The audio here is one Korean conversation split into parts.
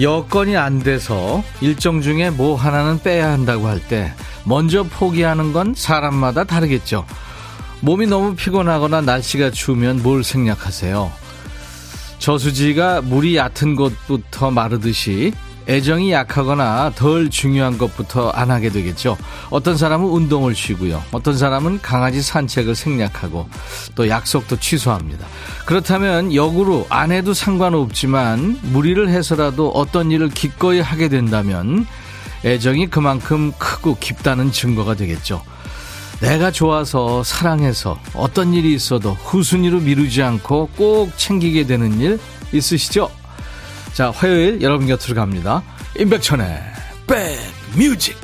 여건이 안 돼서 일정 중에 뭐 하나는 빼야 한다고 할 때 먼저 포기하는 건 사람마다 다르겠죠. 몸이 너무 피곤하거나 날씨가 추우면 뭘 생략하세요? 저수지가 물이 얕은 곳부터 마르듯이 애정이 약하거나 덜 중요한 것부터 안 하게 되겠죠. 어떤 사람은 운동을 쉬고요. 어떤 사람은 강아지 산책을 생략하고 또 약속도 취소합니다. 그렇다면 역으로 안 해도 상관없지만 무리를 해서라도 어떤 일을 기꺼이 하게 된다면 애정이 그만큼 크고 깊다는 증거가 되겠죠. 내가 좋아서 사랑해서 어떤 일이 있어도 후순위로 미루지 않고 꼭 챙기게 되는 일 있으시죠? 자, 화요일 여러분 곁으로 갑니다. 임백천의 백뮤직.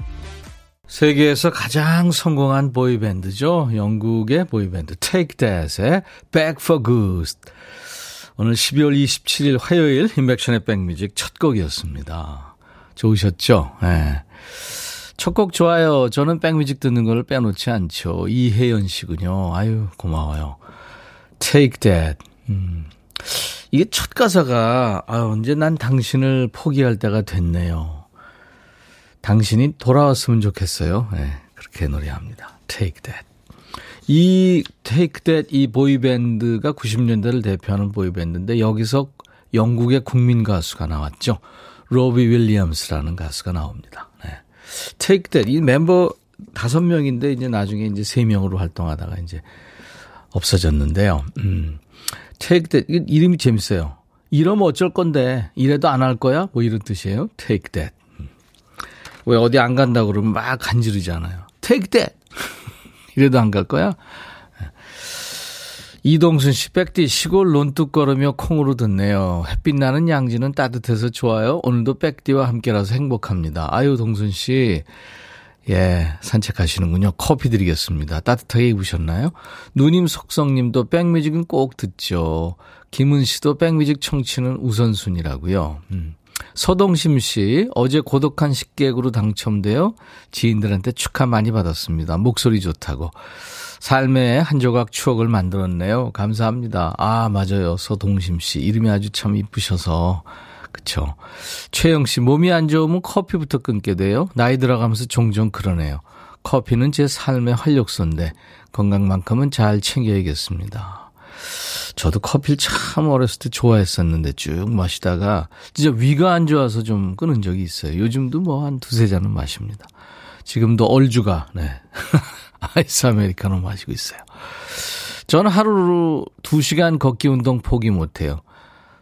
세계에서 가장 성공한 보이밴드죠. 영국의 보이밴드 Take That의 Back for Good. 오늘 12월 27일 화요일 임백천의 백뮤직 첫 곡이었습니다. 좋으셨죠? 네. 첫곡 좋아요. 저는 백뮤직 듣는 걸 빼놓지 않죠. 이혜연 씨군요. 아유, 고마워요. Take That. 음. 이게 첫 가사가 아 언제 난 당신을 포기할 때가 됐네요. 당신이 돌아왔으면 좋겠어요. 네, 그렇게 노래합니다. Take That. 이 Take That 이 보이밴드가 90년대를 대표하는 보이밴드인데 여기서 영국의 국민 가수가 나왔죠. 로비 윌리엄스라는 가수가 나옵니다. 네. Take That 이 멤버 다섯 명인데 이제 나중에 이제 세 명으로 활동하다가 이제 없어졌는데요. 음. Take that. 이름이 재밌어요. 이러면 어쩔 건데, 이래도 안 할 거야? 뭐 이런 뜻이에요. take that. 음. 왜 어디 안 간다고 그러면 막 간지르잖아요. take that. 이래도 안 갈 거야? 이동순 씨, 백디 시골 논뚝 걸으며 콩으로 듣네요. 햇빛 나는 양지는 따뜻해서 좋아요. 오늘도 백디와 함께라서 행복합니다. 아유, 동순 씨. 예, 산책하시는군요. 커피 드리겠습니다. 따뜻하게 입으셨나요? 누님 속성님도 백뮤직은 꼭 듣죠. 김은 씨도 백뮤직 청취는 우선순위라고요. 음. 서동심 씨, 어제 고독한 식객으로 당첨되어 지인들한테 축하 많이 받았습니다. 목소리 좋다고. 삶의 한 조각 추억을 만들었네요. 감사합니다. 아, 맞아요. 서동심 씨. 이름이 아주 참 이쁘셔서. 그쵸. 최영 씨, 몸이 안 좋으면 커피부터 끊게 돼요. 나이 들어가면서 종종 그러네요. 커피는 제 삶의 활력소인데 건강만큼은 잘 챙겨야겠습니다. 저도 커피를 참 어렸을 때 좋아했었는데 쭉 마시다가 진짜 위가 안 좋아서 좀 끊은 적이 있어요. 요즘도 뭐 한 두세 잔은 마십니다. 지금도 얼주가, 네. 아이스 아메리카노 마시고 있어요. 저는 하루로 2시간 걷기 운동 포기 못해요.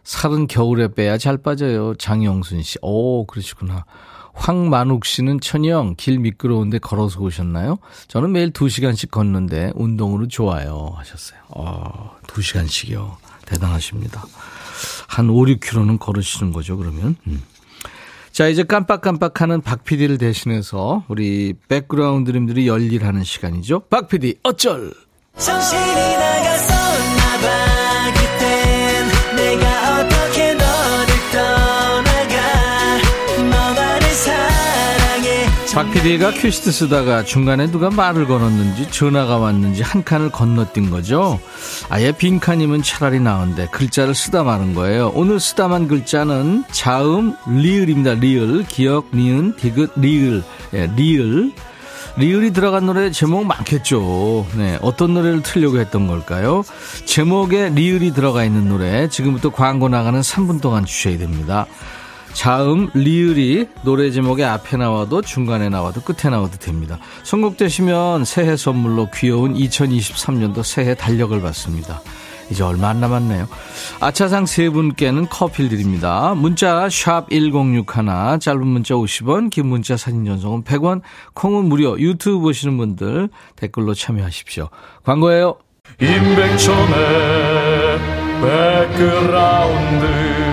살은 겨울에 빼야 잘 빠져요. 장영순 씨. 오, 그러시구나. 황만욱 씨는 천영, 길 미끄러운데 걸어서 오셨나요? 저는 매일 2시간씩 걷는데 운동으로 좋아요. 하셨어요. 어, 2시간씩이요. 대단하십니다. 한 5, 6km는 걸으시는 거죠, 그러면? 음. 자, 이제 깜빡깜빡하는 박 PD를 대신해서 우리 백그라운드님들이 열일하는 시간이죠. 박 PD, 어쩔! 정신이 나갔었나 봐. 박 PD가 큐시트 쓰다가 중간에 누가 말을 걸었는지 전화가 왔는지 한 칸을 건너뛴 거죠. 아예 빈 칸이면 차라리 나은데 글자를 쓰다 마는 거예요. 오늘 쓰다만 글자는 자음 리을입니다. 리을 기역 니은 디귿 리을 예, 리을 리을이 들어간 노래 제목 많겠죠. 네, 어떤 노래를 틀려고 했던 걸까요? 제목에 리을이 들어가 있는 노래 지금부터 광고 나가는 3분 동안 주셔야 됩니다. 자음, 리을이 노래 제목의 앞에 나와도 중간에 나와도 끝에 나와도 됩니다. 선곡되시면 새해 선물로 귀여운 2023년도 새해 달력을 받습니다. 이제 얼마 안 남았네요. 아차상 세 분께는 커피를 드립니다. 문자 1061, 짧은 문자 50원, 긴 문자 사진 전송은 100원, 콩은 무료. 유튜브 보시는 분들 댓글로 참여하십시오. 광고예요. 임백천의 백그라운드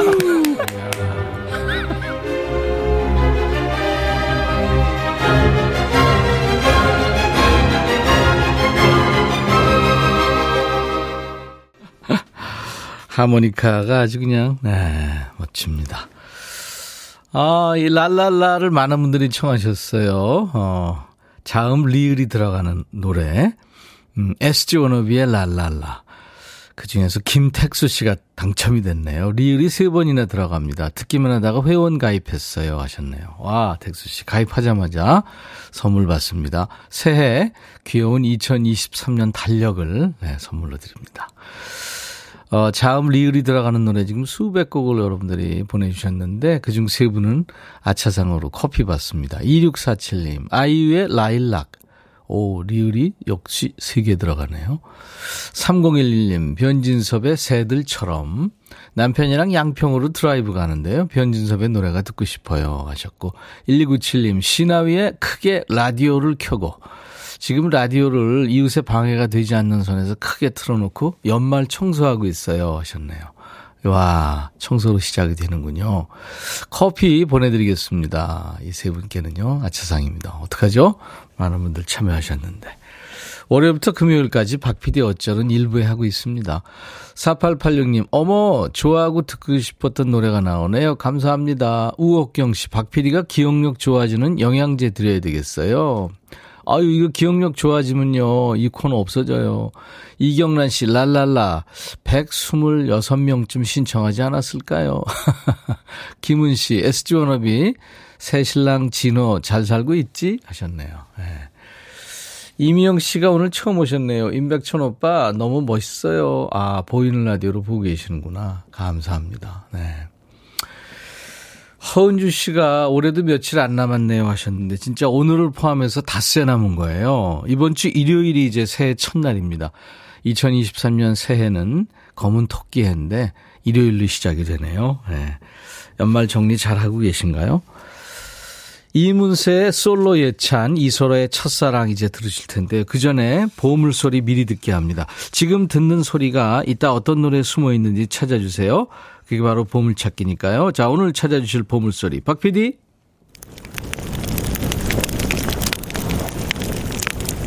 하모니카가 아주 그냥, 네, 멋집니다. 아, 이 랄랄라를 많은 분들이 청하셨어요. 어, 자음 리을이 들어가는 노래. 음, SG 워너비의 랄랄라. 그 중에서 김택수 씨가 당첨이 됐네요. 리을이 세 번이나 들어갑니다. 듣기만 하다가 회원 가입했어요. 하셨네요. 와, 택수 씨 가입하자마자 선물 받습니다. 새해 귀여운 2023년 달력을 네, 선물로 드립니다. 어, 자음 리을이 들어가는 노래 지금 수백 곡을 여러분들이 보내주셨는데 그중 세 분은 아차상으로 커피 받습니다. 2647님, 아이유의 라일락. 오, 리을이 역시 세 개 들어가네요. 3011님, 변진섭의 새들처럼. 남편이랑 양평으로 드라이브 가는데요. 변진섭의 노래가 듣고 싶어요. 하셨고. 1297님, 시나위의 크게 라디오를 켜고. 지금 라디오를 이웃의 방해가 되지 않는 선에서 크게 틀어놓고 연말 청소하고 있어요. 하셨네요. 와, 청소로 시작이 되는군요. 커피 보내드리겠습니다. 이 세 분께는요, 아차상입니다. 어떡하죠? 많은 분들 참여하셨는데. 월요일부터 금요일까지 박PD 어쩔은 일부에 하고 있습니다. 4886님, 어머, 좋아하고 듣고 싶었던 노래가 나오네요. 감사합니다. 우옥경 씨, 박PD가 기억력 좋아지는 영양제 드려야 되겠어요. 아유, 이거 기억력 좋아지면요. 이 코너 없어져요. 이경란 씨, 랄랄라. 126명쯤 신청하지 않았을까요? 김은 씨, SG 워너비. 새 신랑 진호 잘 살고 있지? 하셨네요. 네. 이미영 씨가 오늘 처음 오셨네요. 임백천 오빠 너무 멋있어요. 아, 보이는 라디오로 보고 계시는구나. 감사합니다. 네. 허은주 씨가 올해도 며칠 안 남았네요 하셨는데 진짜 오늘을 포함해서 닷새 남은 거예요. 이번 주 일요일이 이제 새해 첫날입니다. 2023년 새해는 검은 토끼 해인데 일요일로 시작이 되네요. 네. 연말 정리 잘 하고 계신가요? 이문세의 솔로 예찬 이소라의 첫사랑 이제 들으실 텐데 그 전에 보물소리 미리 듣게 합니다. 지금 듣는 소리가 이따 어떤 노래에 숨어 있는지 찾아주세요. 그게 바로 보물찾기니까요. 자, 오늘 찾아주실 보물소리. 박 PD?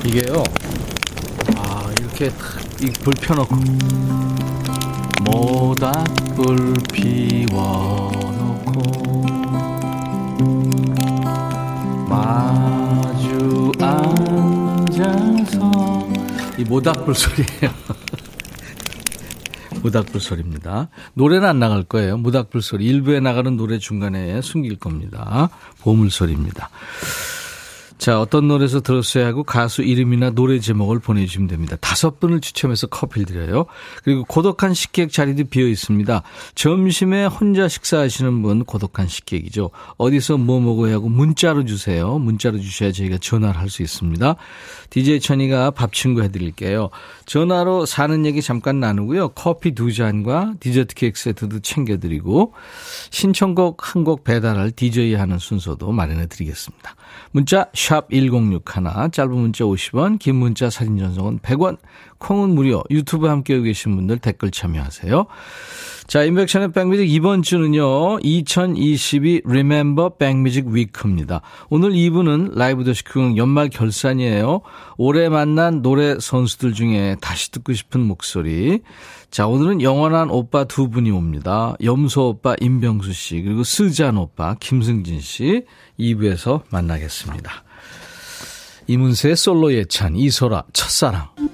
이게요. 아, 이렇게 이 불 펴놓고. 모닥불 피워놓고. 마주 앉아서. 이 모닥불 소리예요. 모닥불 소리입니다. 노래는 안 나갈 거예요. 모닥불 소리. 일부에 나가는 노래 중간에 숨길 겁니다. 보물 소리입니다. 자, 어떤 노래에서 들었어야 하고 가수 이름이나 노래 제목을 보내주시면 됩니다. 다섯 분을 추첨해서 커피를 드려요. 그리고 고독한 식객 자리도 비어 있습니다. 점심에 혼자 식사하시는 분 고독한 식객이죠. 어디서 뭐 먹어야 하고 문자로 주세요. 문자로 주셔야 저희가 전화를 할 수 있습니다. DJ 천이가 밥 친구 해드릴게요. 전화로 사는 얘기 잠깐 나누고요. 커피 두 잔과 디저트 케이크 세트도 챙겨드리고 신청곡 한 곡 배달할 DJ 하는 순서도 마련해 드리겠습니다. 문자 샵 1061, 짧은 문자 50원, 긴 문자 사진 전송은 100원, 콩은 무료, 유튜브 함께하고 계신 분들 댓글 참여하세요. 자, 인백션의 백뮤직 이번 주는요, 2022 Remember 백뮤직 위크입니다. 오늘 2부는 라이브 더시크용 연말 결산이에요. 올해 만난 노래 선수들 중에 다시 듣고 싶은 목소리. 자, 오늘은 영원한 오빠 두 분이 옵니다. 염소 오빠 임병수 씨, 그리고 스잔 오빠 김승진 씨. 2부에서 만나겠습니다. 이문세의 솔로 예찬, 이소라, 첫사랑.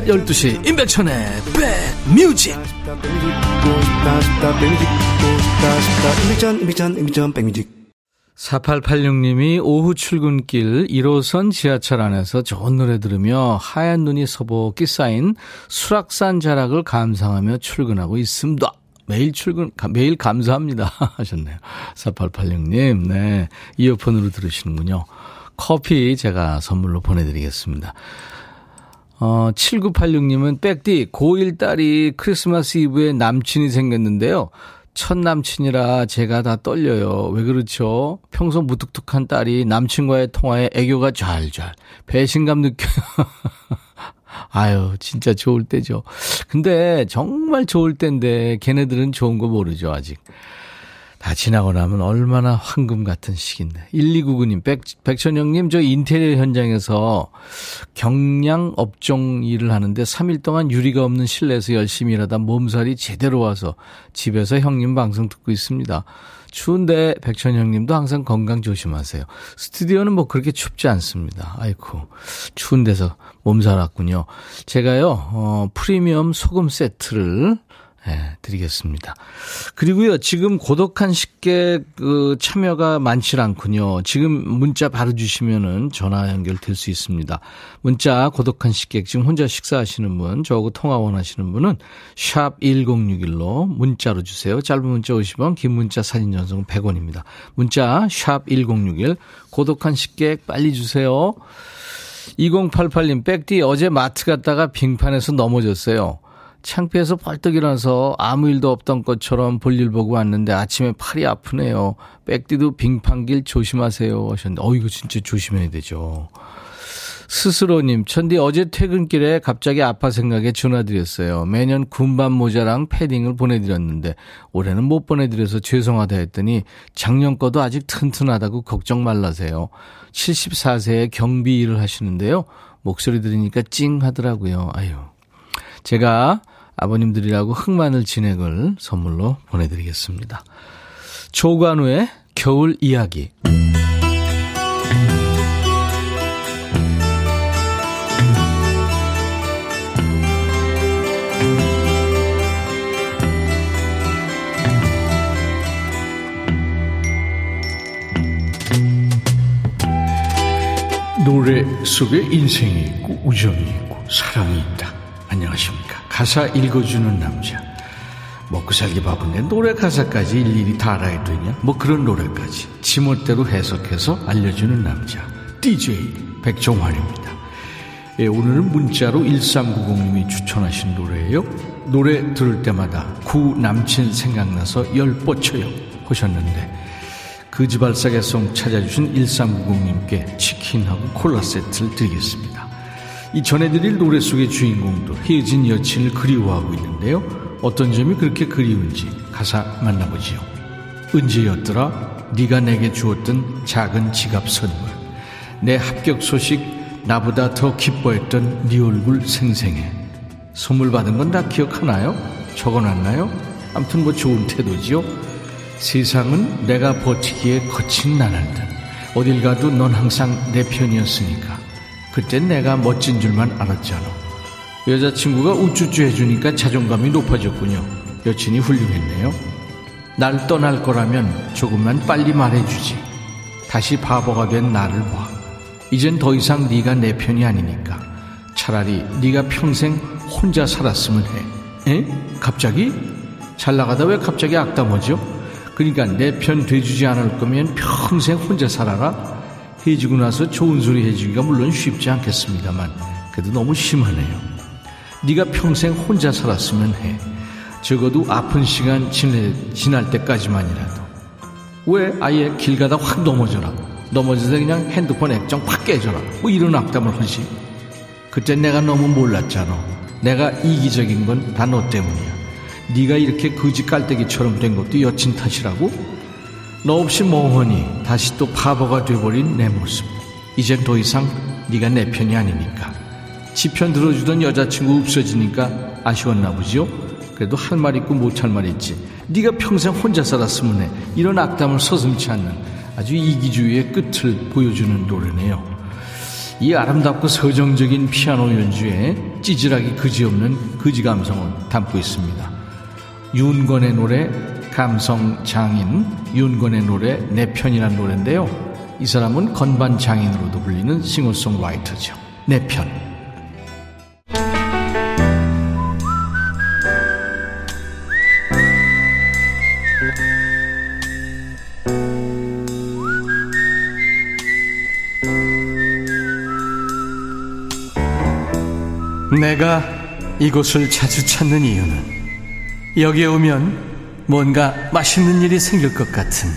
12시 임백천의 백뮤직 4886님이 오후 출근길 1호선 지하철 안에서 좋은 노래 들으며 하얀 눈이 서복이 쌓인 수락산 자락을 감상하며 출근하고 있습니다. 매일 출근, 가- 매일 감사합니다. 하셨네요. 4886님, 네. 이어폰으로 들으시는군요. 커피 제가 선물로 보내드리겠습니다. 어, 7986님은 백디 고1 딸이 크리스마스 이브에 남친이 생겼는데요. 첫 남친이라 제가 다 떨려요. 왜 그렇죠? 평소 무뚝뚝한 딸이 남친과의 통화에 애교가 잘잘 배신감 느껴요. 아유, 진짜 좋을 때죠. 근데 정말 좋을 때인데 걔네들은 좋은 거 모르죠, 아직. 다 지나고 나면 얼마나 황금 같은 시기인데. 1299님, 백, 백천영님, 저 인테리어 현장에서 경량 업종 일을 하는데 3일 동안 유리가 없는 실내에서 열심히 일하다 몸살이 제대로 와서 집에서 형님 방송 듣고 있습니다. 추운데 백천형님도 항상 건강 조심하세요. 스튜디오는 뭐 그렇게 춥지 않습니다. 아이고, 추운 데서 몸살 왔군요. 제가요, 어, 프리미엄 소금 세트를 예, 드리겠습니다. 그리고요, 지금 고독한 식객 그 참여가 많지 않군요. 지금 문자 바로 주시면은 전화 연결될 수 있습니다. 문자 고독한 식객 지금 혼자 식사하시는 분, 저하고 통화 원하시는 분은 샵 1061로 문자로 주세요. 짧은 문자 50원, 긴 문자 사진 전송 100원입니다. 문자 샵 1061 고독한 식객 빨리 주세요. 2088님, 백디 어제 마트 갔다가 빙판에서 넘어졌어요. 창피해서 벌떡 일어나서 아무 일도 없던 것처럼 볼일 보고 왔는데 아침에 팔이 아프네요. 백디도 빙판길 조심하세요 하셨는데, 어, 이거 진짜 조심해야 되죠. 스스로님, 천디 어제 퇴근길에 갑자기 아파 생각에 전화드렸어요. 매년 군밤 모자랑 패딩을 보내드렸는데 올해는 못 보내드려서 죄송하다 했더니 작년 거도 아직 튼튼하다고 걱정 말라세요. 74세에 경비 일을 하시는데요. 목소리 들으니까 찡 하더라고요. 아유. 제가 아버님들이라고 흑마늘 진액을 선물로 보내드리겠습니다. 조관우의 겨울 이야기. 노래 속에 인생이 있고 우정이 있고 사랑이 있다. 안녕하십니까. 가사 읽어주는 남자. 먹고 살기 바쁜데 노래 가사까지 일일이 다 알아야 되냐? 뭐 그런 노래까지 지멋대로 해석해서 알려주는 남자. DJ 백종환입니다. 예, 오늘은 문자로 1390님이 추천하신 노래예요. 노래 들을 때마다 구 남친 생각나서 열 뻗쳐요 하셨는데 그 지발사계송 찾아주신 1390님께 치킨하고 콜라 세트를 드리겠습니다. 이 전해드릴 노래 속의 주인공도 헤어진 여친을 그리워하고 있는데요. 어떤 점이 그렇게 그리운지 가사 만나보지요. 은지였더라 네가 내게 주었던 작은 지갑 선물 내 합격 소식 나보다 더 기뻐했던 네 얼굴 생생해 선물 받은 건 다 기억하나요? 적어놨나요? 아무튼 뭐 좋은 태도지요. 세상은 내가 버티기에 거친 나날들 어딜 가도 넌 항상 내 편이었으니까 그땐 내가 멋진 줄만 알았잖아 여자친구가 우쭈쭈 해주니까 자존감이 높아졌군요 여친이 훌륭했네요 날 떠날 거라면 조금만 빨리 말해주지 다시 바보가 된 나를 봐 이젠 더 이상 네가 내 편이 아니니까 차라리 네가 평생 혼자 살았으면 해 에? 갑자기? 잘 나가다 왜 갑자기 악담하죠? 그러니까 내 편 돼주지 않을 거면 평생 혼자 살아라. 해지고 나서 좋은 소리 해주기가 물론 쉽지 않겠습니다만 그래도 너무 심하네요. 네가 평생 혼자 살았으면 해. 적어도 아픈 시간 지내, 지날 때까지만이라도. 왜 아예 길 가다 확 넘어져라. 넘어져서 그냥 핸드폰 액정 확 깨져라. 뭐 이런 악담을 하지. 그때 내가 너무 몰랐잖아. 내가 이기적인 건 다 너 때문이야. 네가 이렇게 거지 깔때기처럼 된 것도 여친 탓이라고? 너 없이 뭐하니 다시 또 바보가 돼버린 내 모습. 이젠 더 이상 네가 내 편이 아니니까. 지편 들어주던 여자친구 없어지니까 아쉬웠나 보지요? 그래도 할 말 있고 못할 말 있지. 네가 평생 혼자 살았으면 해 이런 악담을 서슴치 않는 아주 이기주의의 끝을 보여주는 노래네요. 이 아름답고 서정적인 피아노 연주에 찌질하기 그지없는 그지 감성을 담고 있습니다. 윤건의 노래 감성 장인 윤건의 노래 내 편이란 노래인데요. 이 사람은 건반 장인으로도 불리는 싱어송라이터죠. 내 편. 내가 이곳을 자주 찾는 이유는 여기에 오면 뭔가 맛있는 일이 생길 것 같은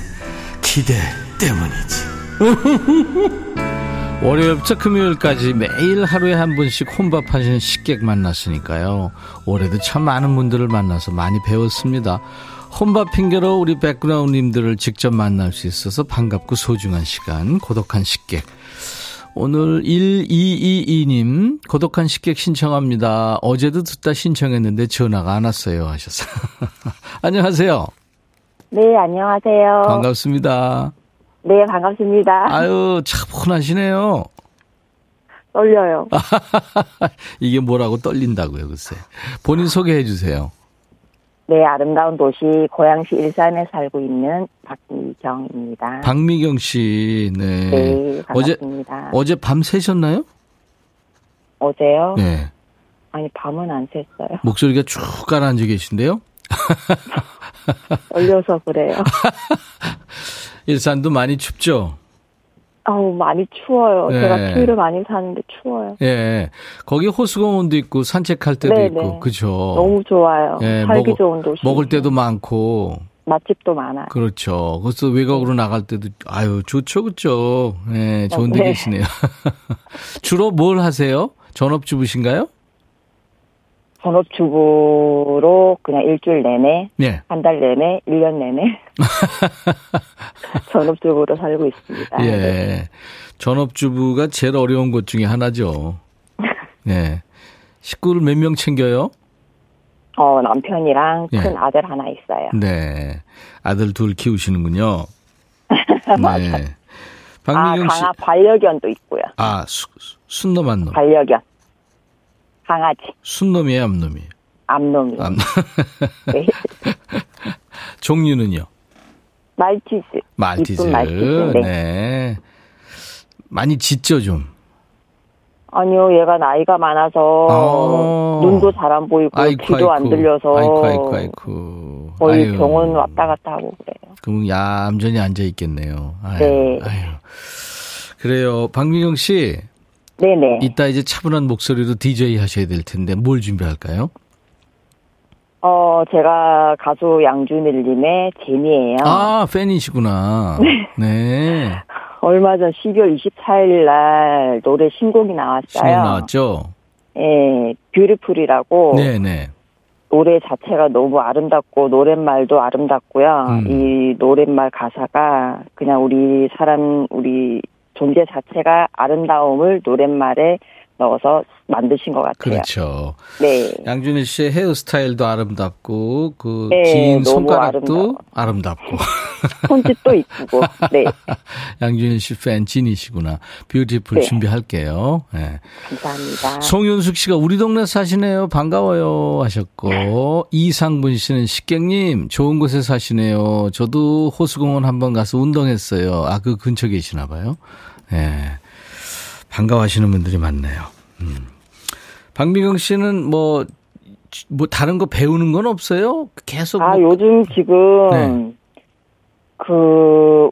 기대 때문이지. 월요일부터 금요일까지 매일 하루에 한 번씩 혼밥하시는 식객 만났으니까요. 올해도 참 많은 분들을 만나서 많이 배웠습니다. 혼밥 핑계로 우리 백그라운드님들을 직접 만날 수 있어서 반갑고 소중한 시간, 고독한 식객. 오늘 1222님, 고독한 식객 신청합니다. 어제도 듣다 신청했는데 전화가 안 왔어요. 하셨어요. 안녕하세요. 네, 안녕하세요. 반갑습니다. 네, 반갑습니다. 아유, 차분하시네요. 떨려요. 이게 뭐라고 떨린다고요, 글쎄. 본인 소개해 주세요. 네, 아름다운 도시 고양시 일산에 살고 있는 박미경입니다. 박미경 씨, 네. 네, 반갑습니다. 어제, 어제 밤 새셨나요? 어제요? 네. 아니, 밤은 안 샜어요. 목소리가 쭉 가라앉아 계신데요? 떨려서 그래요. 일산도 많이 춥죠? 아우, 많이 추워요. 네. 제가 추위를 많이 사는데 추워요. 예. 거기 호수공원도 있고 산책할 때도 네, 있고, 네. 그죠? 너무 좋아요. 예, 살기 먹을- 좋은 도시. 먹을 때도 많고, 맛집도 많아요. 그렇죠. 그래서 외곽으로 나갈 때도, 아유, 좋죠, 그죠? 예, 좋은 데 네. 계시네요. 주로 뭘 하세요? 전업주부신가요? 전업주부로 그냥 일주일 내내, 예. 한달 내내, 일년 내내 전업주부로 살고 있습니다. 예. 전업주부가 제일 어려운 것 중에 하나죠. 예. 식구를 몇 명 챙겨요? 어, 남편이랑 예. 큰 아들 하나 있어요. 네. 아들 둘 키우시는군요. 네. 아, 박미경 씨. 강아 반려견도 있고요. 아, 수, 수- 순놈, 암놈. 반려견. 강아지, 순놈이에요, 암놈이에요? 암놈이. 암, 네. 종류는요? 말티즈. 말티즈. 이쁜 말티즈. 네. 네. 많이 짖죠, 좀. 아니요, 얘가 나이가 많아서 아. 눈도 잘 안 보이고 귀도 안 들려서 아이고, 아이고, 아이고. 거의 아유. 병원 왔다 갔다 하고 그래요. 그럼 얌전히 앉아 있겠네요. 아유, 네. 아유. 그래요. 박미경 씨, 네네. 이따 이제 차분한 목소리로 DJ 하셔야 될 텐데 뭘 준비할까요? 어, 제가 가수 양준일님의 제니예요. 아, 팬이시구나. 네. 얼마 전 12월 24일 날 노래 신곡이 나왔어요. 신곡 나왔죠? 예, 뷰티풀이라고 네네. 노래 자체가 너무 아름답고 노랫말도 아름답고요. 음. 이 노랫말 가사가 그냥 우리 사람 우리 존재 자체가 아름다움을 노랫말에 넣어서 만드신 것 같아요. 그렇죠. 네. 양준일 씨의 헤어스타일도 아름답고 그 네, 긴 손가락도 아름답고 손짓도 이쁘고. 네. 양준일 씨 팬 진이시구나. 뷰티풀 네. 준비할게요. 네. 감사합니다. 송윤숙 씨가 우리 동네 사시네요. 반가워요 하셨고 이상분 씨는 식객님 좋은 곳에 사시네요. 저도 호수공원 한번 가서 운동했어요. 아 그 근처 계시나 봐요. 예. 반가워하시는 분들이 많네요. 음. 박미경 씨는 뭐, 뭐 다른 거 배우는 건 없어요? 계속 아, 뭐 요즘 지금 네. 그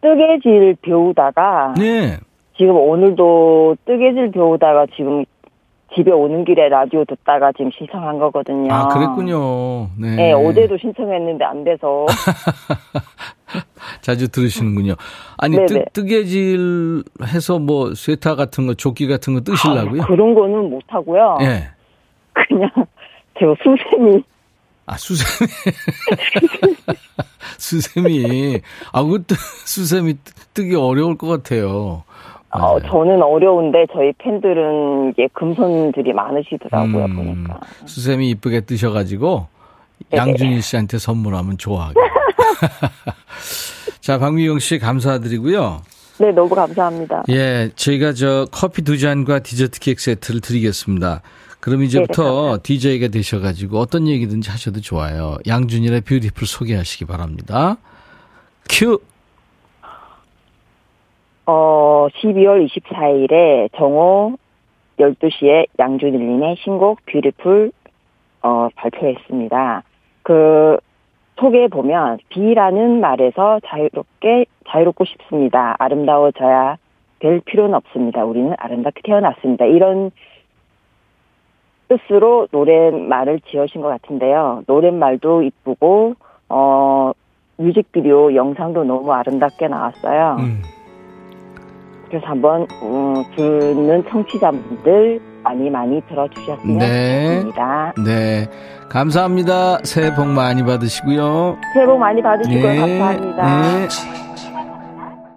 뜨개질 배우다가 네. 지금 오늘도 뜨개질 배우다가 지금 집에 오는 길에 라디오 듣다가 지금 신청한 거거든요. 아, 그랬군요. 네. 네, 어제도 신청했는데 안 돼서. 자주 들으시는군요. 아니, 네네. 뜨, 뜨개질 해서 뭐, 쇠타 같은 거, 조끼 같은 거 뜨시려고요? 아, 그런 거는 못 하고요. 예. 그냥 제가 수세미 아, 수세미. 수세미. 아, 그것도 수세미 뜨기 어려울 것 같아요. 어, 맞아요. 저는 어려운데 저희 팬들은 이게 금손들이 많으시더라고요, 음, 보니까. 수세미 이쁘게 뜨셔가지고 네네. 양준일 씨한테 선물하면 좋아하게. 자, 박미영 씨 감사드리고요. 네, 너무 감사합니다. 예, 저희가 저 커피 두 잔과 디저트 케이크 세트를 드리겠습니다. 그럼 네, 이제부터 DJ가 되셔가지고 어떤 얘기든지 하셔도 좋아요. 양준일의 Beautiful 소개하시기 바랍니다. 큐! 어, 12월 24일에 정오 12시에 양준일님의 신곡 Beautiful 어, 발표했습니다. 그 소개에 보면 B라는 말에서 자유롭게 자유롭고 싶습니다. 아름다워져야 될 필요는 없습니다. 우리는 아름답게 태어났습니다. 이런 뜻으로 노랫말을 지으신 것 같은데요. 노랫말도 이쁘고 어 뮤직비디오 영상도 너무 아름답게 나왔어요. 음, 그래서 한번 음, 듣는 청취자분들 많이 많이 들어주셨으면 네. 좋겠습니다. 네. 감사합니다. 새해 복 많이 받으시고요. 새해 복 많이 받으시고요. 네, 감사합니다. 네.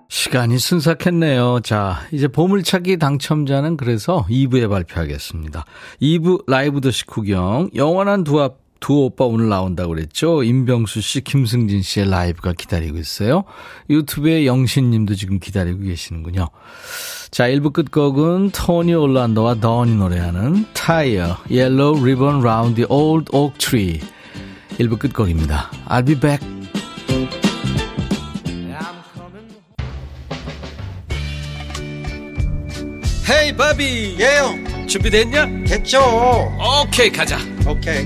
시간이 순삭했네요. 자, 이제 보물찾기 당첨자는 그래서 2부에 발표하겠습니다. 2부 라이브 더시 구경. 영원한 두, 앞, 두 오빠 오늘 나온다고 그랬죠. 임병수 씨, 김승진 씨의 라이브가 기다리고 있어요. 유튜브에 영신 님도 지금 기다리고 계시는군요. 자, 1부 끝곡은 토니 올란도와 더니 노래하는 Tire, Yellow Ribbon Round the Old Oak Tree. 1부 끝곡입니다. I'll be back. 헤이 바비 예요 준비됐냐? 됐죠 오케이 가자 오케이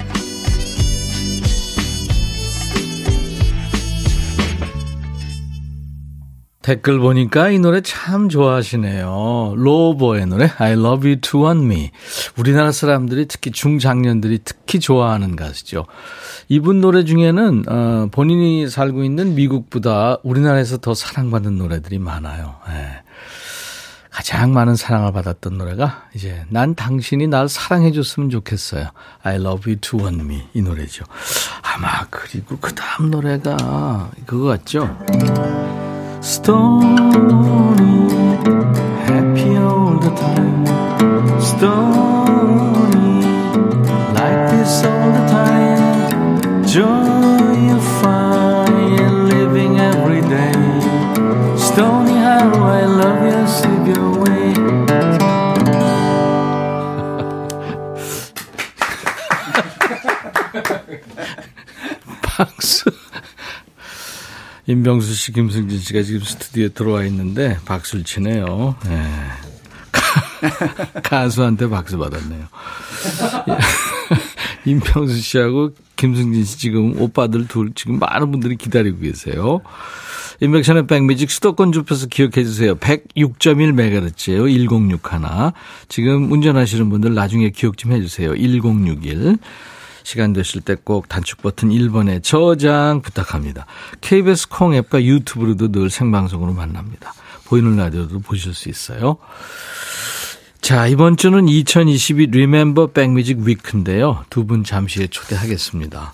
댓글 보니까 이 노래 참 좋아하시네요. 로버의 노래 I Love You To Want Me. 우리나라 사람들이 특히 중장년들이 특히 좋아하는 가수죠. 이분 노래 중에는 어, 본인이 살고 있는 미국보다 우리나라에서 더 사랑받는 노래들이 많아요. 예. 가장 많은 사랑을 받았던 노래가 이제 난 당신이 날 사랑해 줬으면 좋겠어요. I love you to want me 이 노래죠. 아마 그리고 그 다음 노래가 그거 같죠. Stony happy all the time. Stony like this all the time. Joy you find living every day. Stony how I love you, slip your way. 박수. 임병수 씨, 김승진 씨가 지금 스튜디오에 들어와 있는데 박수를 치네요. 네. 가수한테 박수 받았네요. 임병수 씨하고 김승진 씨 지금 오빠들 둘 지금 많은 분들이 기다리고 계세요. 인백션의 백뮤직 수도권 좁혀서 기억해 주세요. 106.1MHz예요. 1061. 지금 운전하시는 분들 나중에 기억 좀 해 주세요. 1061. 시간 되실 때 꼭 단축 버튼 1번에 저장 부탁합니다. KBS 콩 앱과 유튜브로도 늘 생방송으로 만납니다. 보이는 라디오도 보실 수 있어요. 자, 이번 주는 2022 Remember 백뮤직 위크인데요. 두 분 잠시 후에 초대하겠습니다.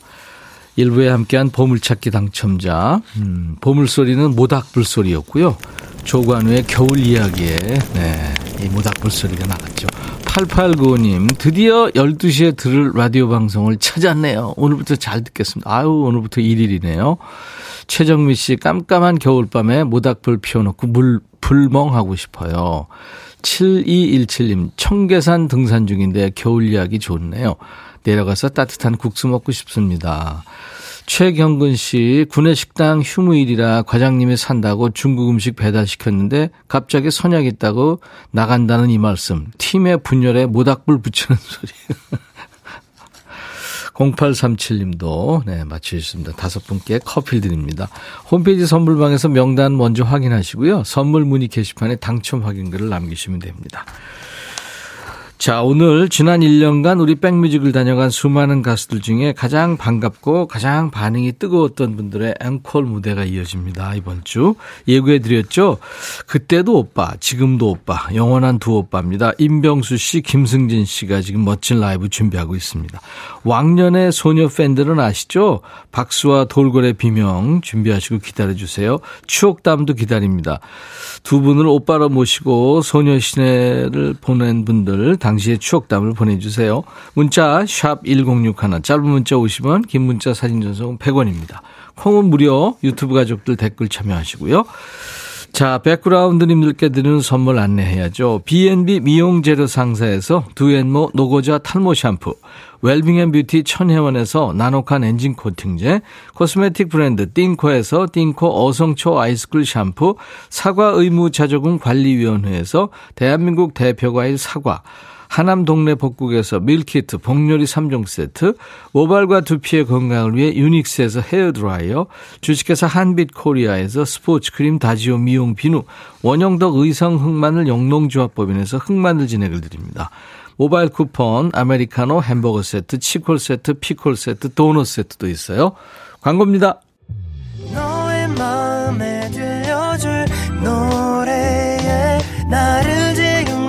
일부에 함께한 보물찾기 당첨자, 음, 보물소리는 모닥불 소리였고요. 조관우의 겨울 이야기에, 네, 이 모닥불 소리가 나갔죠. 8895님, 드디어 12시에 들을 라디오 방송을 찾았네요. 오늘부터 잘 듣겠습니다. 아유, 오늘부터 1일이네요. 최정미 씨, 깜깜한 겨울밤에 모닥불 피워놓고 물, 불멍하고 싶어요. 7217님, 청계산 등산 중인데 겨울 이야기 좋네요. 내려가서 따뜻한 국수 먹고 싶습니다. 최경근 씨, 구내 식당 휴무일이라 과장님이 산다고 중국 음식 배달시켰는데 갑자기 선약 있다고 나간다는 이 말씀. 팀의 분열에 모닥불 붙이는 소리. 0837님도 네, 맞추셨습니다. 다섯 분께 커피 드립니다. 홈페이지 선물방에서 명단 먼저 확인하시고요. 선물 문의 게시판에 당첨 확인글을 남기시면 됩니다. 자, 오늘 지난 1년간 우리 백뮤직을 다녀간 수많은 가수들 중에 가장 반갑고 가장 반응이 뜨거웠던 분들의 앵콜 무대가 이어집니다. 이번 주 예고해 드렸죠. 그때도 오빠, 지금도 오빠, 영원한 두 오빠입니다. 임병수 씨, 김승진 씨가 지금 멋진 라이브 준비하고 있습니다. 왕년의 소녀 팬들은 아시죠? 박수와 돌고래 비명 준비하시고 기다려 주세요. 추억담도 기다립니다. 두 분을 오빠로 모시고 소녀시대를 보낸 분들 당시의 추억담을 보내주세요. 문자 샵 1061, 짧은 문자 50원, 긴 문자 사진 전송은 100원입니다. 콩은 무료, 유튜브 가족들 댓글 참여하시고요. 자, 백그라운드님들께 드리는 선물 안내해야죠. B&B 미용재료 상사에서 두앤모 노고자 탈모 샴푸, 웰빙앤뷰티 천혜원에서 나노칸 엔진 코팅제, 코스메틱 브랜드 띵코에서 띵코 어성초 아이스쿨 샴푸, 사과 의무 자조금 관리위원회에서 대한민국 대표과일 사과, 하남 동네 복국에서 밀키트, 복요리 3종 세트, 모발과 두피의 건강을 위해 유닉스에서 헤어드라이어, 주식회사 한빛 코리아에서 스포츠 크림 다지오 미용 비누, 원형덕 의성 흑마늘 영농조합법인에서 흑마늘 진액을 드립니다. 모바일 쿠폰, 아메리카노 햄버거 세트, 치콜 세트, 피콜 세트, 도넛 세트도 있어요. 광고입니다. 너의 마음에 들려줄 노래에 나를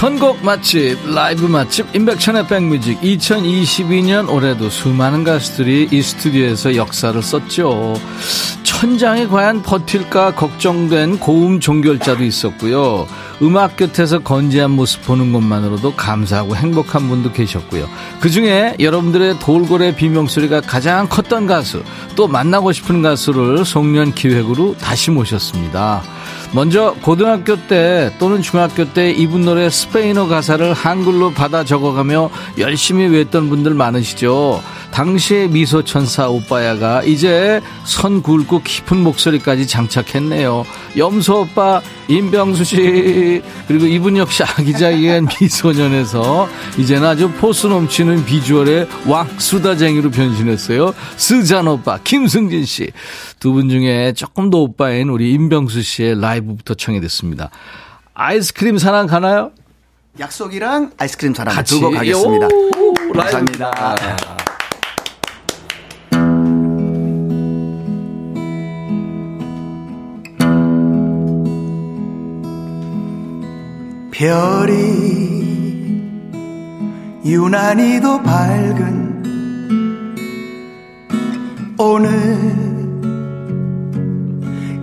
선곡 맛집, 라이브 맛집, 임백천의 백뮤직. 2022년 올해도 수많은 가수들이 이 스튜디오에서 역사를 썼죠. 천장이 과연 버틸까 걱정된 고음 종결자도 있었고요. 음악 곁에서 건재한 모습 보는 것만으로도 감사하고 행복한 분도 계셨고요. 그 중에 여러분들의 돌고래 비명소리가 가장 컸던 가수, 또 만나고 싶은 가수를 송년 기획으로 다시 모셨습니다. 먼저 고등학교 때 또는 중학교 때 이분 노래 스페인어 가사를 한글로 받아 적어가며 열심히 외웠던 분들 많으시죠. 당시의 미소 천사 오빠야가 이제 선 굵고 깊은 목소리까지 장착했네요. 염소 오빠 임병수 씨 그리고 이분 역시 아기자기한 미소년에서 이제는 아주 포스 넘치는 비주얼의 왕수다쟁이로 변신했어요. 스잔 오빠 김승진 씨 두 분 중에 조금 더 오빠인 우리 임병수 씨의 라이브부터 청해 듣습니다. 아이스크림 사랑 가나요? 약속이랑 아이스크림 사랑 같이 두고 가겠습니다. 오, 감사합니다. 라이브 별이 유난히도 밝은 오늘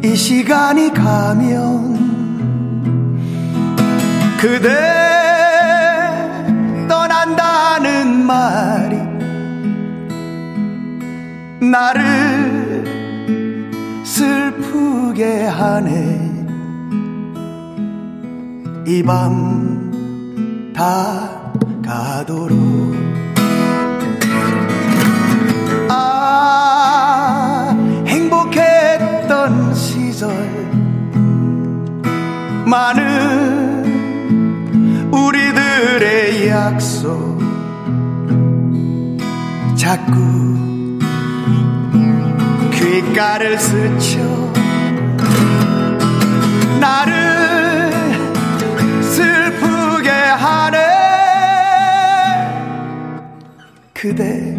이 시간이 가면 그대 떠난다는 말이 나를 슬프게 하네 이 밤 다 가도록. 아 행복했던 시절. 많은 우리들의 약속. 자꾸 귓가를 스쳐. 나를 함께 하네. 그대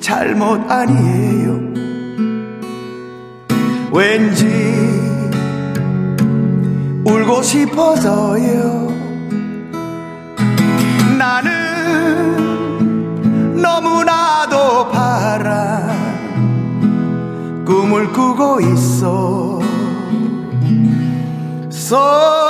잘못 아니에요. 왠지 울고 싶어서요. 나는 너무나도 바란 꿈을 꾸고 있어. So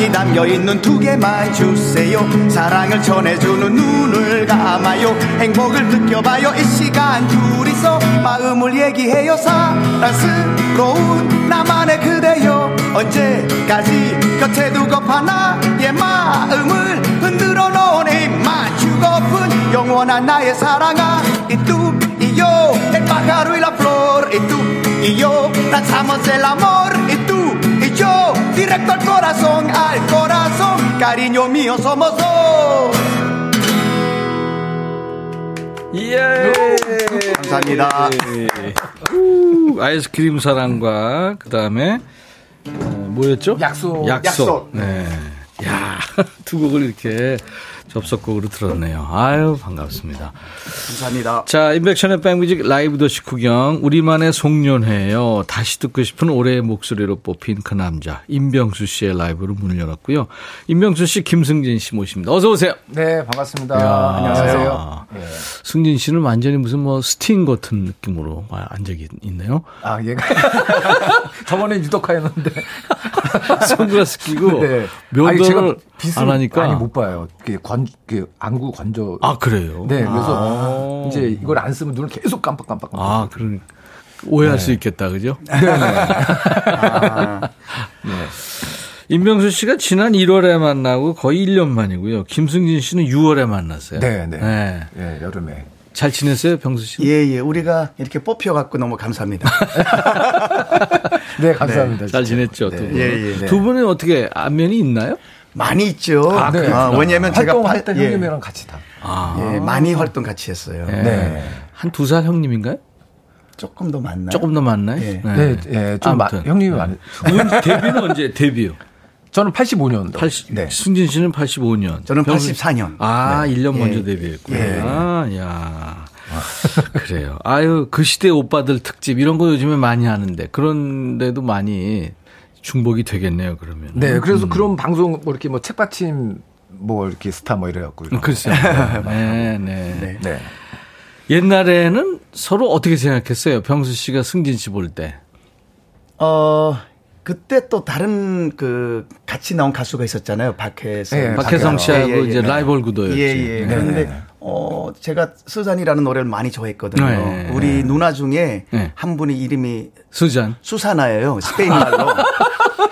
사랑이 담겨있는 두 개만 주세요. 사랑을 전해주는 눈을 감아요. 행복을 느껴봐요. 이 시간 둘이서 마음을 얘기해요. 사랑스러운 나만의 그대여. 언제까지 곁에 두고 파 나의 마음을 흔들어 입만 주고픈 영원한 나의 사랑아 이 뚜 이요. el pájaro y la flor y tú y yo directo al corazón al corazón cariño mío somos dos 예. 감사합니다. 우, 아이스크림 사랑과 그다음에 어, 뭐였죠? 약속. 약속. 약속. 네. 야, 두 곡을 이렇게 접속곡으로 들었네요. 아유, 반갑습니다. 감사합니다. 자, 인백션의 백뮤직 라이브 도시 구경. 우리만의 송년회예요. 다시 듣고 싶은 올해의 목소리로 뽑힌 그 남자. 임병수 씨의 라이브로 문을 열었고요. 임병수 씨, 김승진 씨 모십니다. 어서 오세요. 네, 반갑습니다. 야. 안녕하세요. 예. 승진 씨는 완전히 무슨 뭐 스팅 같은 느낌으로 앉아 있네요. 아, 얘가 저번에 유독하였는데 선글라스 끼고 네. 면도를 제가 빛을 안 하니까 많이 못 봐요. 그 관, 그 안구 건조. 아 그래요? 네, 그래서 아. 이제 이걸 안 쓰면 눈을 계속 깜빡깜빡. 아 그런 오해할 수 있겠다, 그죠? 임병수 씨가 지난 1월에 만나고 거의 1년 만이고요. 김승진 씨는 6월에 만났어요. 네, 네. 예, 여름에. 잘 지냈어요, 병수 씨? 예, 예. 우리가 이렇게 뽑혀갖고 너무 감사합니다. 네, 감사합니다. 잘 진짜. 지냈죠, 두 분. 예, 예. 두 분은 어떻게 안면이 있나요? 많이 있죠. 아, 네. 아, 왜냐면 제가 활동할 팔- 때 예, 형님이랑 같이 다. 아, 예, 많이 활동 같이 했어요. 네. 네. 한두 살 형님인가요? 조금 더 많나요? 조금 더 많나요? 예. 네, 예, 좀 마. 형님이 많이. 은 데뷔는 언제 데뷔요? 저는 85년도. 80, 네. 승진 씨는 85년. 저는 병수- 84년. 아, 일 1년 예. 먼저 데뷔했구나. 예. 아, 야. 그래요. 아유, 그 시대 오빠들 특집 이런 거 요즘에 많이 하는데 그런데도 많이 중복이 되겠네요, 그러면. 네, 그래서 그런 방송 뭐 이렇게 뭐 책받침 뭐 이렇게 스타 뭐 이래갖고. 음, 글쎄요. 네, 네, 네. 옛날에는 서로 어떻게 생각했어요? 병수 씨가 승진 씨 볼 때. 어, 그때 또 다른 그 같이 나온 가수가 있었잖아요. 박혜성. 예, 박혜성 씨하고 예, 예, 이제 네. 라이벌 구도였지. 예, 예. 네. 그런데 어, 제가 스잔이라는 노래를 많이 좋아했거든요. 네. 우리 누나 중에 네. 한 분이 이름이 수잔. 수사나예요. 스페인 말로.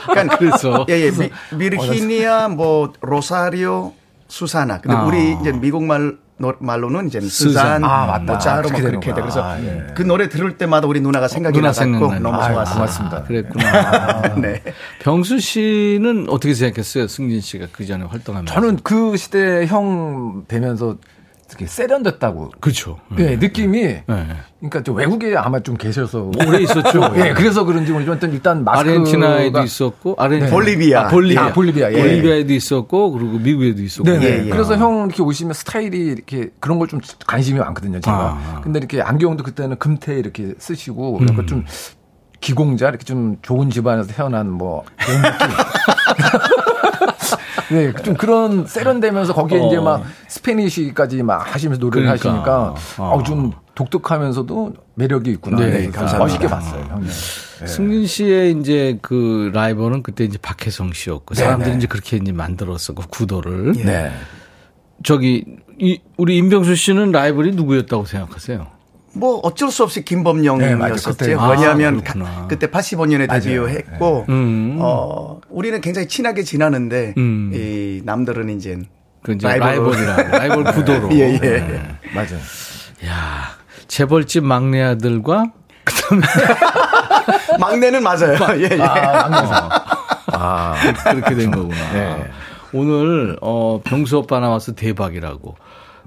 그러니까 그래서. 예, 예. 미, 미르히니아 뭐 로사리오 수사나. 근데 아. 우리 이제 미국 말 노- 말로는 이제 수잔. 수잔, 아, 맞다. 뭐 짜로 뭐 그렇게 그렇게 돼. 그래서 아, 예. 그 노래 들을 때마다 우리 누나가 생각이 누나 생각나네. 너무 좋았어요. 고맙습니다. 그랬구나. 네. 병수 씨는 어떻게 생각했어요? 승진 씨가 그 전에 활동하면서. 저는 그 시대 형 뵈면서 되게 세련됐다고. 그렇죠. 네, 느낌이. 네. 그러니까 좀 외국에 아마 좀 계셔서. 오래 있었죠. 예, 그래서 그런지 모르지만 일단 마스크가 아르헨티나에도 있었고, 아르헨 네. 볼리비아. 아, 볼리비아. 아, 볼리비아, 예. 볼리비아에도 있었고, 그리고 미국에도 있었고. 네네. 예, 예. 그래서 형 이렇게 오시면 스타일이 이렇게 그런 걸 좀 관심이 많거든요, 제가. 아. 근데 이렇게 안경도 그때는 금태 이렇게 쓰시고, 그러니까 음. 좀 기공자, 이렇게 좀 좋은 집안에서 태어난 뭐, 그런 느낌. 네, 좀 그런 세련되면서 거기에 어. 이제 막 스페니쉬까지 막 하시면서 노래를 그러니까. 하시니까 어. 어, 좀 독특하면서도 매력이 있구나. 네, 네, 감사합니다. 멋있게 봤어요, 형님. 승진 씨의 이제 그 라이벌은 그때 이제 박혜성 씨였고, 네, 사람들이 네. 이제 그렇게 이제 만들었었고, 구도를. 네. 저기, 이, 우리 임병수 씨는 라이벌이 누구였다고 생각하세요? 뭐 어쩔 수 없이 네. 김범용이었었죠. 그때. 왜냐하면 아, 그때 85년에 맞아요. 데뷔했고 음. 어 우리는 굉장히 친하게 지나는데 음. 이 남들은 이제 그 이제 라이벌이라고, 라이벌 구도로. 예, 예. 네. 맞아요. 야 재벌집 막내 아들과 그다음에 막내는 맞아요. 예, 예. 아, 그렇게 된 거구나. 네. 오늘 어 병수 오빠 나와서 대박이라고.